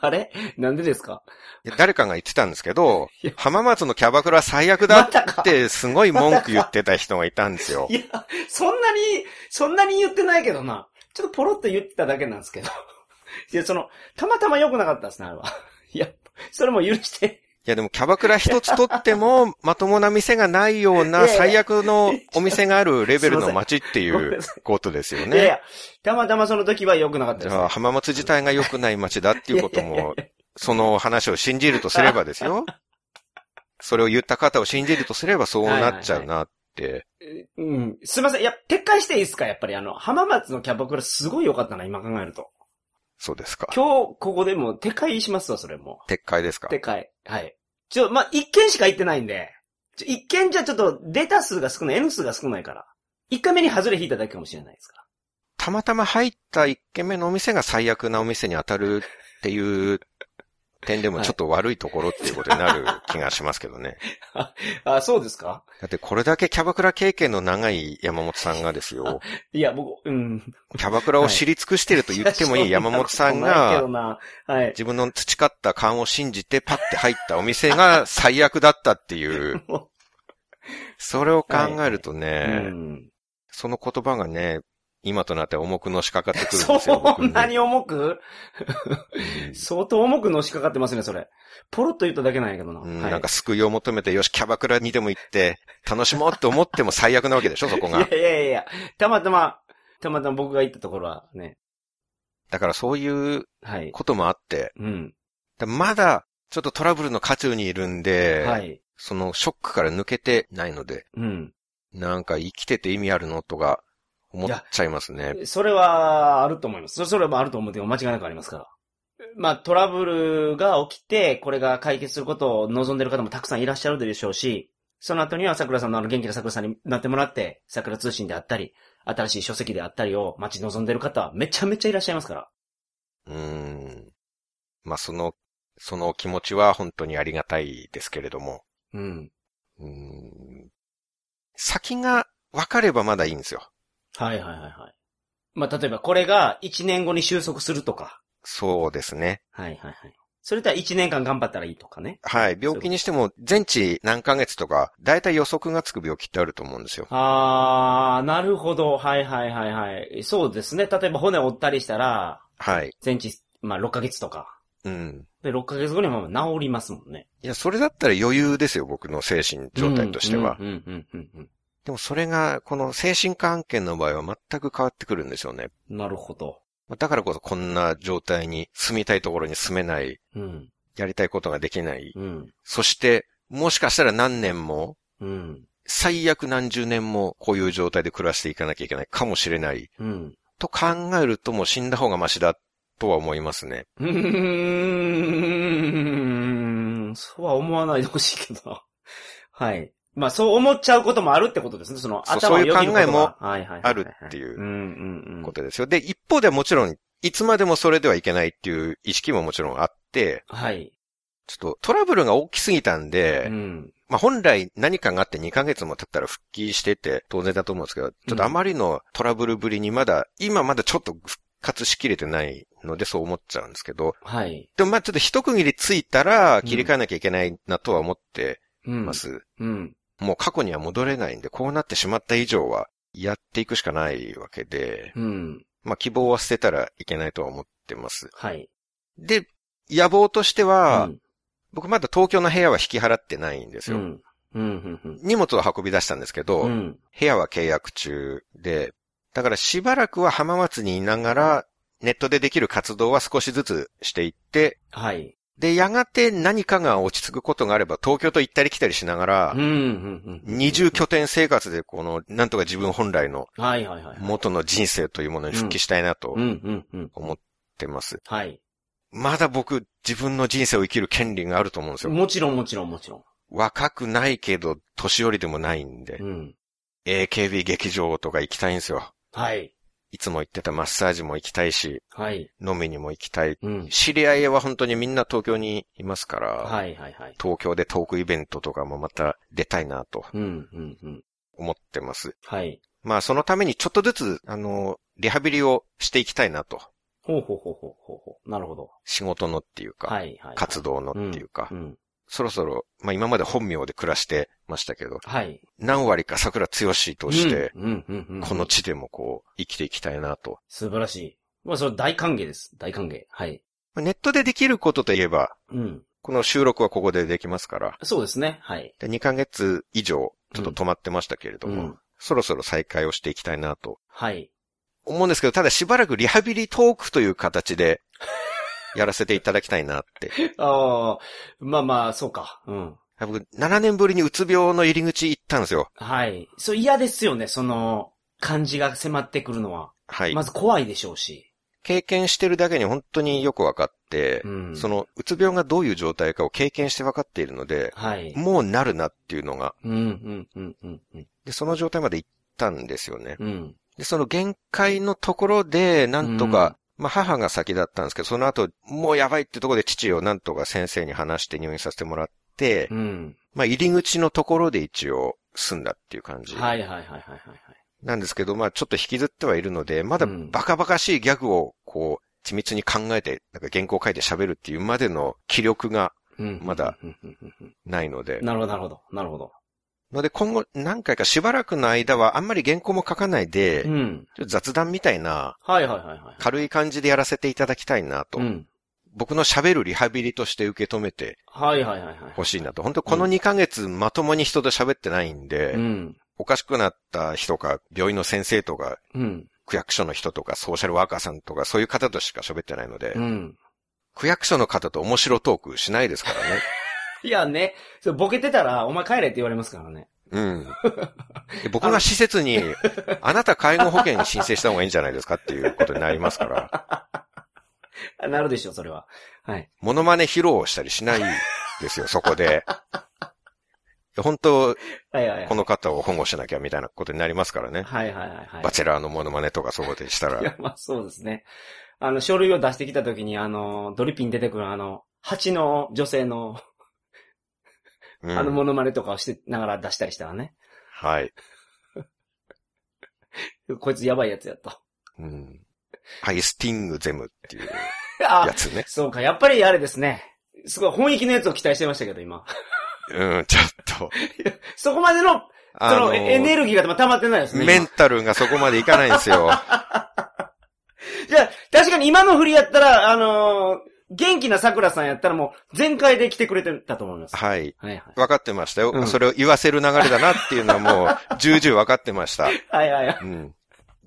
あれ？なんでですか？いや誰かが言ってたんですけどいや、浜松のキャバクラ最悪だってすごい文句言ってた人がいたんですよい。や、そんなに、そんなに言ってないけどな。ちょっとポロッと言ってただけなんですけど。いや、その、たまたま良くなかったですね、あれは。いや、それも許して。いやでもキャバクラ一つとっても、まともな店がないような最悪のお店があるレベルの 街っていうことですよね。いやいや、たまたまその時は良くなかったです、じゃあ、浜松自体が良くない街だっていうことも、その話を信じるとすればですよ。それを言った方を信じるとすればそうなっちゃうなって。うん。すいません。いや、撤回していいですか？やっぱりあの、浜松のキャバクラすごい良かったな、今考えると。そうですか。今日、ここでも撤回しますわ、それも。撤回ですか？撤回。はい。ちょ、まあ、一件しか行ってないんで、一件じゃちょっとデータ数が少ない、N 数が少ないから。一回目に外れ引いただけかもしれないですかたまたま入った一軒目のお店が最悪なお店に当たるっていう点でもちょっと悪いところっていうことになる気がしますけどね。ら。あ、そうですか？だってこれだけキャバクラ経験の長い山本さんがですよ、いや、僕、うん。キャバクラを知り尽くしてると言ってもいい山本さんが。自分の培った勘を信じてパッて入ったお店が最悪だったっていう、もそれを考えるとうね、ん。その言葉がね、今となって重くのしかかってくるんですよ。そんなに重く？うん相当重くのしかかってますね、それ。ポロッと言っただけなんやけどな。はいうんなんか救いを求めて、よし、キャバクラにでも行って、楽しもうって思っても最悪なわけでしょ、そこが。いやいやいやたまたま、たまたま僕が行ったところはね、だからそういうはい。こともあって、うん。まだ、ちょっとトラブルの渦中にいるんで、はい。そのショックから抜けてないので、うん。なんか生きてて意味あるのとか、思っちゃいますね。それは、あると思います。そそれもあると思うけど、間違いなくありますから。まあ、トラブルが起きて、これが解決することを望んでる方もたくさんいらっしゃるでしょうし、その後には桜さんのあの元気な桜さんになってもらって、桜通信であったり、新しい書籍であったりを待ち望んでる方はめちゃめちゃいらっしゃいますから。うーん。まあ、その、その気持ちは本当にありがたいですけれども、うん。うーん先が分かればまだいいんですよ。はいはいはいはい。まあ、例えばこれが1年後に収束するとか。そうですね。はいはいはい。それとは1年間頑張ったらいいとかね。はい。病気にしても、全治何ヶ月とか、だいたい予測がつく病気ってあると思うんですよ。あー、なるほど。はいはいはいはい。そうですね。例えば骨を折ったりしたら、はい。全治、まあ6ヶ月とか。うん。で、6ヶ月後にはもう治りますもんね。いや、それだったら余裕ですよ、僕の精神状態としては。うんうんうんうんうんでもそれが、この精神科案件の場合は全く変わってくるんですよね。うん。なるほど。だからこそこんな状態に住みたいところに住めない、うん。やりたいことができない。うん。そして、もしかしたら何年も、うん。最悪何十年もこういう状態で暮らしていかなきゃいけないかもしれない。うん。と考えるともう死んだ方がマシだとは思いますね。うーん。そうは思わないでほしいけどな。はい。まあそう思っちゃうこともあるってことですね。その頭をよぎることがそういう考えもあるっていううんうんうん。ことですよ。で、一方ではもちろん、いつまでもそれではいけないっていう意識ももちろんあって、はい。ちょっとトラブルが大きすぎたんで、うん。まあ本来何かがあって2ヶ月も経ったら復帰してて当然だと思うんですけど、ちょっとあまりのトラブルぶりにまだ、今まだちょっと復活しきれてないのでそう思っちゃうんですけど、はい。でもまあちょっと一区切りついたら切り替えなきゃいけないなとは思ってうん。ます。うん。もう過去には戻れないんで、こうなってしまった以上は、やっていくしかないわけで、うん。まあ希望は捨てたらいけないとは思ってます。はい。で、野望としては、うん僕まだ東京の部屋は引き払ってないんですよ。うん。うん。うん。荷物を運び出したんですけど、うん。部屋は契約中で、だからしばらくは浜松にいながら、ネットでできる活動は少しずつしていって、はい。で、やがて何かが落ち着くことがあれば、東京と行ったり来たりしながら。二重拠点生活でこの、なんとか自分本来のはいはいはい。元の人生というものに復帰したいなとうん。うん。うん。思ってます。はい。まだ僕、自分の人生を生きる権利があると思うんですよ。もちろんもちろんもちろん。若くないけど、年寄りでもないんでう、ん。AKB 劇場とか行きたいんですよ。はい。いつも行ってたマッサージも行きたいし、はい。飲みにも行きたい。うん。知り合いは本当にみんな東京にいますから、はいはいはい。東京でトークイベントとかもまた出たいなとうん。うん。うん。思ってます。はい。まあそのためにちょっとずつ、あの、リハビリをしていきたいなと。ほうほうほうほうほうほう。なるほど。仕事のっていうか、はいはい。活動のっていうか、うん。そろそろ、まあ今まで本名で暮らしてましたけど、はい。何割か桜剛として、うん、うん、うんうん。この地でもこう、生きていきたいなと。素晴らしい。まあ、それ大歓迎です。大歓迎。はい。まあネットでできることといえば、うん。この収録はここでできますから、そうですね。はい。で2ヶ月以上、ちょっと止まってましたけれども、うんそろそろ再開をしていきたいなとはい。思うんですけど、ただしばらくリハビリトークという形で、やらせていただきたいなって。ああ、まあまあ、そうか。うん。僕、7年ぶりにうつ病の入り口行ったんですよ。はい。そう嫌ですよね、その、感じが迫ってくるのは。はい。まず怖いでしょうし。経験してるだけに本当によくわかって、うん。その、うつ病がどういう状態かを経験してわかっているので、はい。もうなるなっていうのが、うん、うん、うん、うん、うん。で、その状態まで行ったんですよね。うん。で、その限界のところで、なんとか、まあ母が先だったんですけど、その後、もうやばいってところで父をなんとか先生に話して入院させてもらって、うん。まあ入り口のところで一応済んだっていう感じ。はい、はい、はい、はい、はい。なんですけど、まあちょっと引きずってはいるので、まだうんバカバカしいギャグをこう、緻密に考えて、なんか原稿書いて喋るっていうまでの気力がうん。まだないので、なるほど、なるほど。なるほど。ので今後何回かしばらくの間はあんまり原稿も書かないで、うん。雑談みたいなはい、はい、はい、はい。軽い感じでやらせていただきたいなと、うん。僕の喋るリハビリとして受け止めてはい、はい、はい、はい。ほしいなと。本当この2ヶ月まともに人と喋ってないんで、うん。おかしくなった人か、病院の先生とか、うん。区役所の人とか、ソーシャルワーカーさんとか、そういう方としか喋ってないので、うん。区役所の方と面白トークしないですからね。いやね、それボケてたら、お前帰れって言われますからね。うん。で僕が施設に、あなた介護保険に申請した方がいいんじゃないですかっていうことになりますから、あ なるでしょう、それは。はい。モノマネ披露したりしないですよ、そこで。本当、はいはいはい。この方を保護しなきゃみたいなことになりますからね。はいはいはいはい。バチェラーのモノマネとかそうでしたら。いや、まあそうですね。あの、書類を出してきたときに、あの、ドリピン出てくるあの、蜂の女性の、うんあのモノマネとかをしてながら出したりしたらね。はい。こいつやばいやつやと。うん。アイスティングゼムっていう あやつね。そうか、やっぱりあれですね。すごい本気のやつを期待してましたけど、今。うん、ちょっと。そこまでの、あその、エネルギーが溜まってないですね。今メンタルがそこまでいかないんですよ。じゃあ、確かに今の振りやったら、あのー元気な桜さんやったらもう、全開で来てくれてたと思います。はい。はいはい。分かってましたよ。うんそれを言わせる流れだなっていうのはもう、重々分かってました。はいはいはい。うん。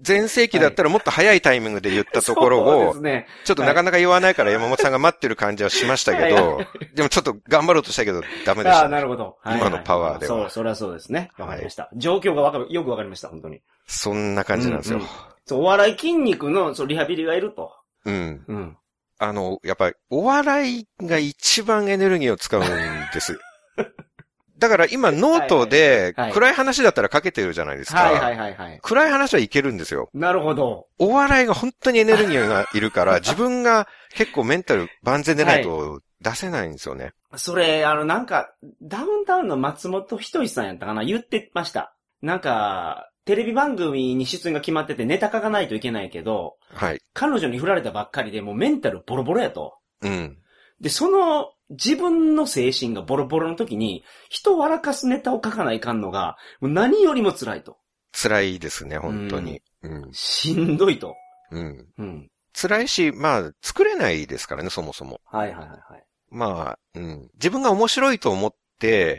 前世紀だったらもっと早いタイミングで言ったところを。ちょっとなかなか言わないから山本さんが待ってる感じはしましたけはいど、でもちょっと頑張ろうとしたけどああ、ダメでしたね。なるほど。今のパワーではそう、それはそうですね。わかりました。状況がわかる、よくわかりました、本当に。そんな感じなんですよ。そう、お笑い筋肉の、そう、リハビリがいると。うん。うん。あの、やっぱり、お笑いが一番エネルギーを使うんです。だから今ノートではいはい暗い話だったら書けてるじゃないですか。はいはいはいはい。暗い話はいけるんですよ。なるほど。お笑いが本当にエネルギーがいるから、自分が結構メンタル万全でないと出せないんですよね。それ、あの、なんか、ダウンタウンの松本人志さんやったかな？言ってました。なんか、テレビ番組に出演が決まっててネタ書かないといけないけど、はい。彼女に振られたばっかりでもうメンタルボロボロやと。うん。で、その自分の精神がボロボロの時に、人を笑かすネタを書かないかんのが、もう何よりも辛いと。辛いですね、本当に。うん。しんどいと。うん。うん。辛いし、まあ、作れないですからね、そもそも。はいはいはいはい。まあ、うん。自分が面白いと思って、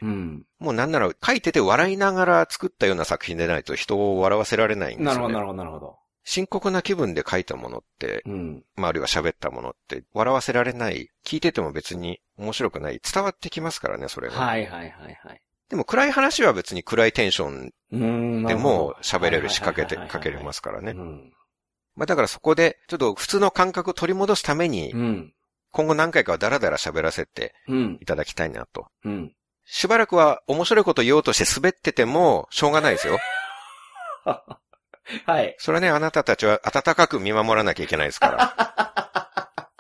うん。もうなんなら書いてて笑いながら作ったような作品でないと人を笑わせられないんですよね。なるほどなるほどなるほど。深刻な気分で書いたものって、うん。まあ、あるいは喋ったものって、笑わせられない、聞いてても別に面白くない、伝わってきますからね、それが。はいはいはいはい。でも暗い話は別に暗いテンション。でも喋れるし、かけて、かけれますすからねう。ん。まあだからそこで、ちょっと普通の感覚を取り戻すためにう、ん。今後何回かはダラダラ喋らせてうん。いただきたいなと。うん。しばらくは面白いこと言おうとして滑ってても、しょうがないですよ。はい。それはね、あなたたちは温かく見守らなきゃいけないですから。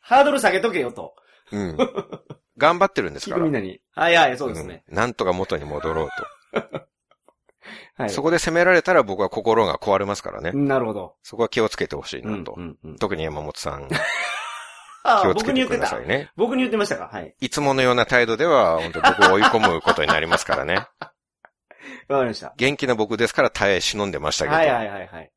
ハードル下げとけよと。うん。頑張ってるんですから。みんなに。はいはい、そうですね。うんなんとか元に戻ろうはい。と。そこで責められたら僕は心が壊れますからね。なるほど。そこは気をつけてほしいうんなと。うんうん。特に山本さん、気をつけ僕に言ってたてくださ。いね。僕に言ってましたか？はい。いつものような態度では、本当僕を追い込むことになりますからね。わかりました。元気な僕ですから耐え忍んでましたけど。はいはいはいはい。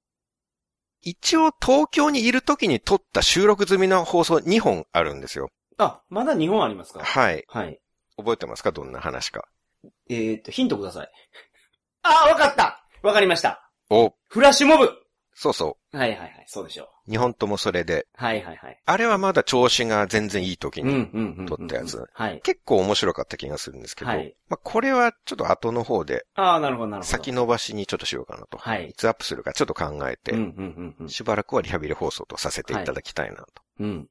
一応東京にいる時に撮った収録済みの放送2本あるんですよ。あ、まだ2本ありますか？はい。はい。覚えてますか？どんな話か。えーっと、ヒントください。あ、わかったわかりました。お、フラッシュモブそうそはいはいはい、そうでしょう。う。2本ともそれで。はいはいはい。あれはまだ調子が全然いい時に。撮ったやつはい。結構面白かった気がするんですけど。はいまあ、これはちょっと後の方でああ、なるほどなるほど。先延ばしにちょっとしようかなと。はいいつアップするかちょっと考えて、うんうんうんうん。しばらくはリハビリ放送とさせていただきたいなと。うん。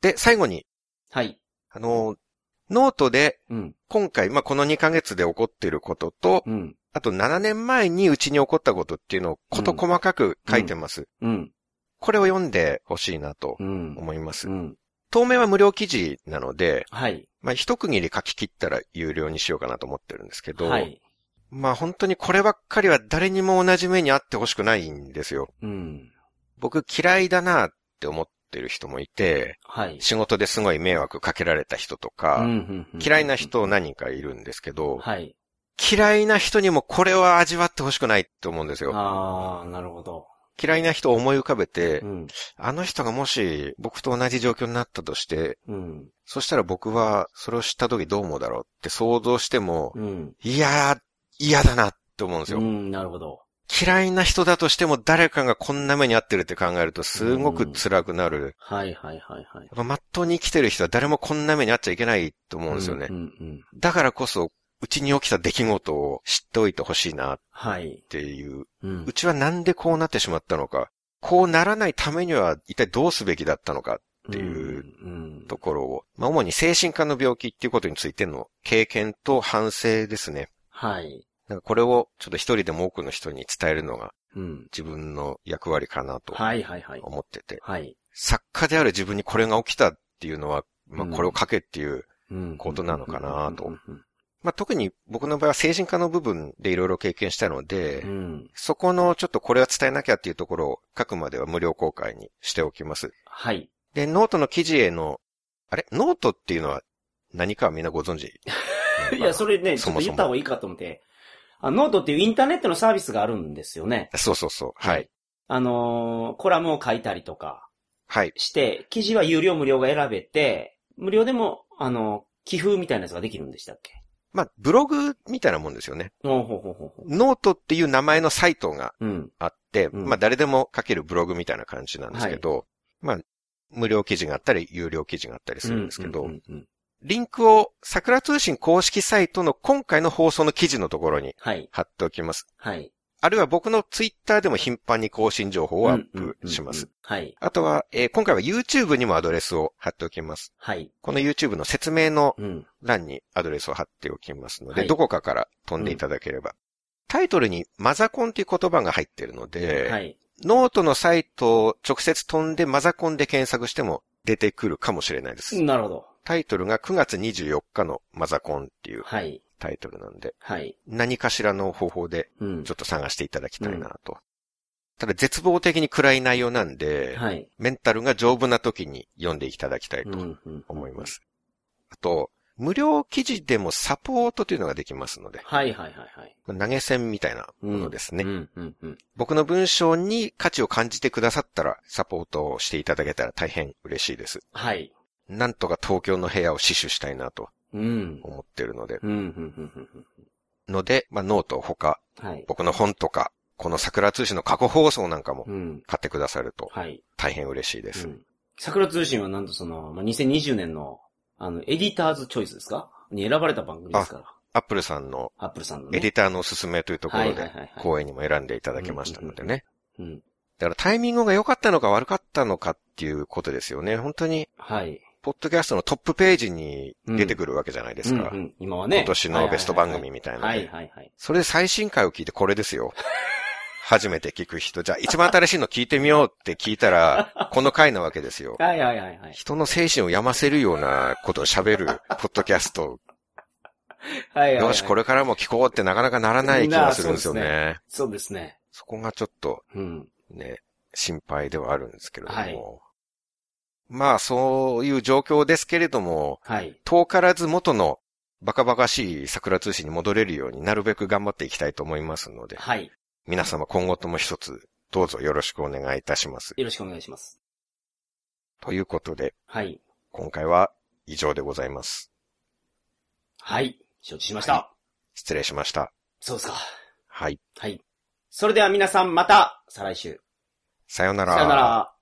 で、最後に、はい。あの、ノートでうん。今回、まあ、この2ヶ月で起こっていることと、うん。あと7年前にうちに起こったことっていうのをこと細かく書いてます。うん。これを読んでほしいなとうん。思います。うん。当面は無料記事なので、はい。まあ、一区切り書き切ったら有料にしようかなと思ってるんですけど、はい。まあ本当にこればっかりは誰にも同じ目にあってほしくないんですよ。うん。僕嫌いだなって思ってる人もいて、はい。仕事ですごい迷惑かけられた人とか、うんうんうん嫌いな人何人かいるんですけど、はい。嫌いな人にもこれは味わってほしくないって思うんですよ。ああ、なるほど。嫌いな人を思い浮かべてう、ん。あの人がもし僕と同じ状況になったとして、うん。そしたら僕はそれを知った時どう思うだろうって想像しても、うん。いやー、嫌だなって思うんですよ。うん、なるほど。嫌いな人だとしても誰かがこんな目に遭ってるって考えるとすごく辛くなる。はいはいはいはい。やっぱまっとうに生きてる人は誰もこんな目に遭っちゃいけないと思うんですよね。うんうん。だからこそ、うちに起きた出来事を知っておいてほしいなっはい。ていう。うんう。ちはなんでこうなってしまったのか。こうならないためには一体どうすべきだったのかっていううん。ところを、まあ主に精神科の病気っていうことについての経験と反省ですね。はい。なんかこれをちょっと一人でも多くの人に伝えるのがうん。自分の役割かなとはいはいはい。思ってて。はい。作家である自分にこれが起きたっていうのは、まあうんこれを書けっていう、うんことなのかなとうんまあ特に僕の場合は精神科の部分でいろいろ経験したので、うん。そこのちょっとこれは伝えなきゃっていうところを書くまでは無料公開にしておきます。はい。で、ノートの記事への、あれ？ノートっていうのは何かはみんなご存知？いや、それね、ちょっとそもそも言った方がいいかと思って。あノートっていうインターネットのサービスがあるんですよね。そうそうそう。はい。。あのーコラムを書いたりとかはい。して、記事は有料無料が選べて、無料でも、あの、寄付みたいなやつができるんでしたっけ？まあ、ブログみたいなもんですよね。ほうほうほうほう。ノートっていう名前のサイトがうん。あって、うんまあ誰でも書けるブログみたいな感じなんですけど、まあ、無料記事があったり、有料記事があったりするんですけど、うんうんうんリンクを桜通信公式サイトの今回の放送の記事のところにはい。貼っておきます。はい。あるいは僕のツイッターでも頻繁に更新情報をアップします。。はい。あとは、えー今回は YouTube にもアドレスを貼っておきます。はい。この YouTube の説明のうん。欄にアドレスを貼っておきますので、はいどこかから飛んでいただければ。タイトルにマザコンという言葉が入っているので、はい。ノートのサイトを直接飛んでマザコンで検索しても出てくるかもしれないです。なるほど。タイトルが9月24日のマザコンっていうはい。タイトルなんで、はい。何かしらの方法でうんちょっと探していただきたいなと。ただ絶望的に暗い内容なんで、はい。メンタルが丈夫な時に読んでいただきたいとうんうん思います。あと、無料記事でもサポートというのができますので、はいはいはいはい。投げ銭みたいなものですね。うんうんうん。僕の文章に価値を感じてくださったら、サポートをしていただけたら大変嬉しいです。はい。なんとか東京の部屋を死守したいなとうん。思ってるので。うん、うん、うん、うんので、まあ、ノート他、うん。はい。僕の本とか、この桜通信の過去放送なんかもうん。買ってくださるとはい。大変嬉しいです。うん。桜通信はなんとその、まあ、2020年の、あの、 Editor's Choice ですか？に選ばれた番組ですから。アップルさんのアップルさんのね。エディターのおすすめというところではいはいはいはい、光栄にも選んでいただけましたのでね。うん。だからタイミングが良かったのか悪かったのかっていうことですよね。本当に、はい。ポッドキャストのトップページに出てくるわけじゃないですか。うんうん、今はね。今年のベスト番組みたいなはいはいはい。それで最新回を聞いてこれですよ。初めて聞く人。じゃあ一番新しいの聞いてみようって聞いたら、この回なわけですよ。はいはいはいはい。人の精神を病ませるようなことを喋る ポッドキャスト。はいはいはい。よし、これからも聞こうってなかなかならない気がするんですよね。そうですね。そこがちょっとうん。ね、心配ではあるんですけれども。はいまあ、そういう状況ですけれども、はい。遠からず元のバカバカしい桜通信に戻れるようになるべく頑張っていきたいと思いますので、はい。皆様今後とも一つどうぞよろしくお願いいたします。よろしくお願いします。ということで、はい。今回は以上でございます。はい。承知しました。失礼しました。そうですか。はい。はい。それでは皆さんまた、再来週。さようなら。さよなら。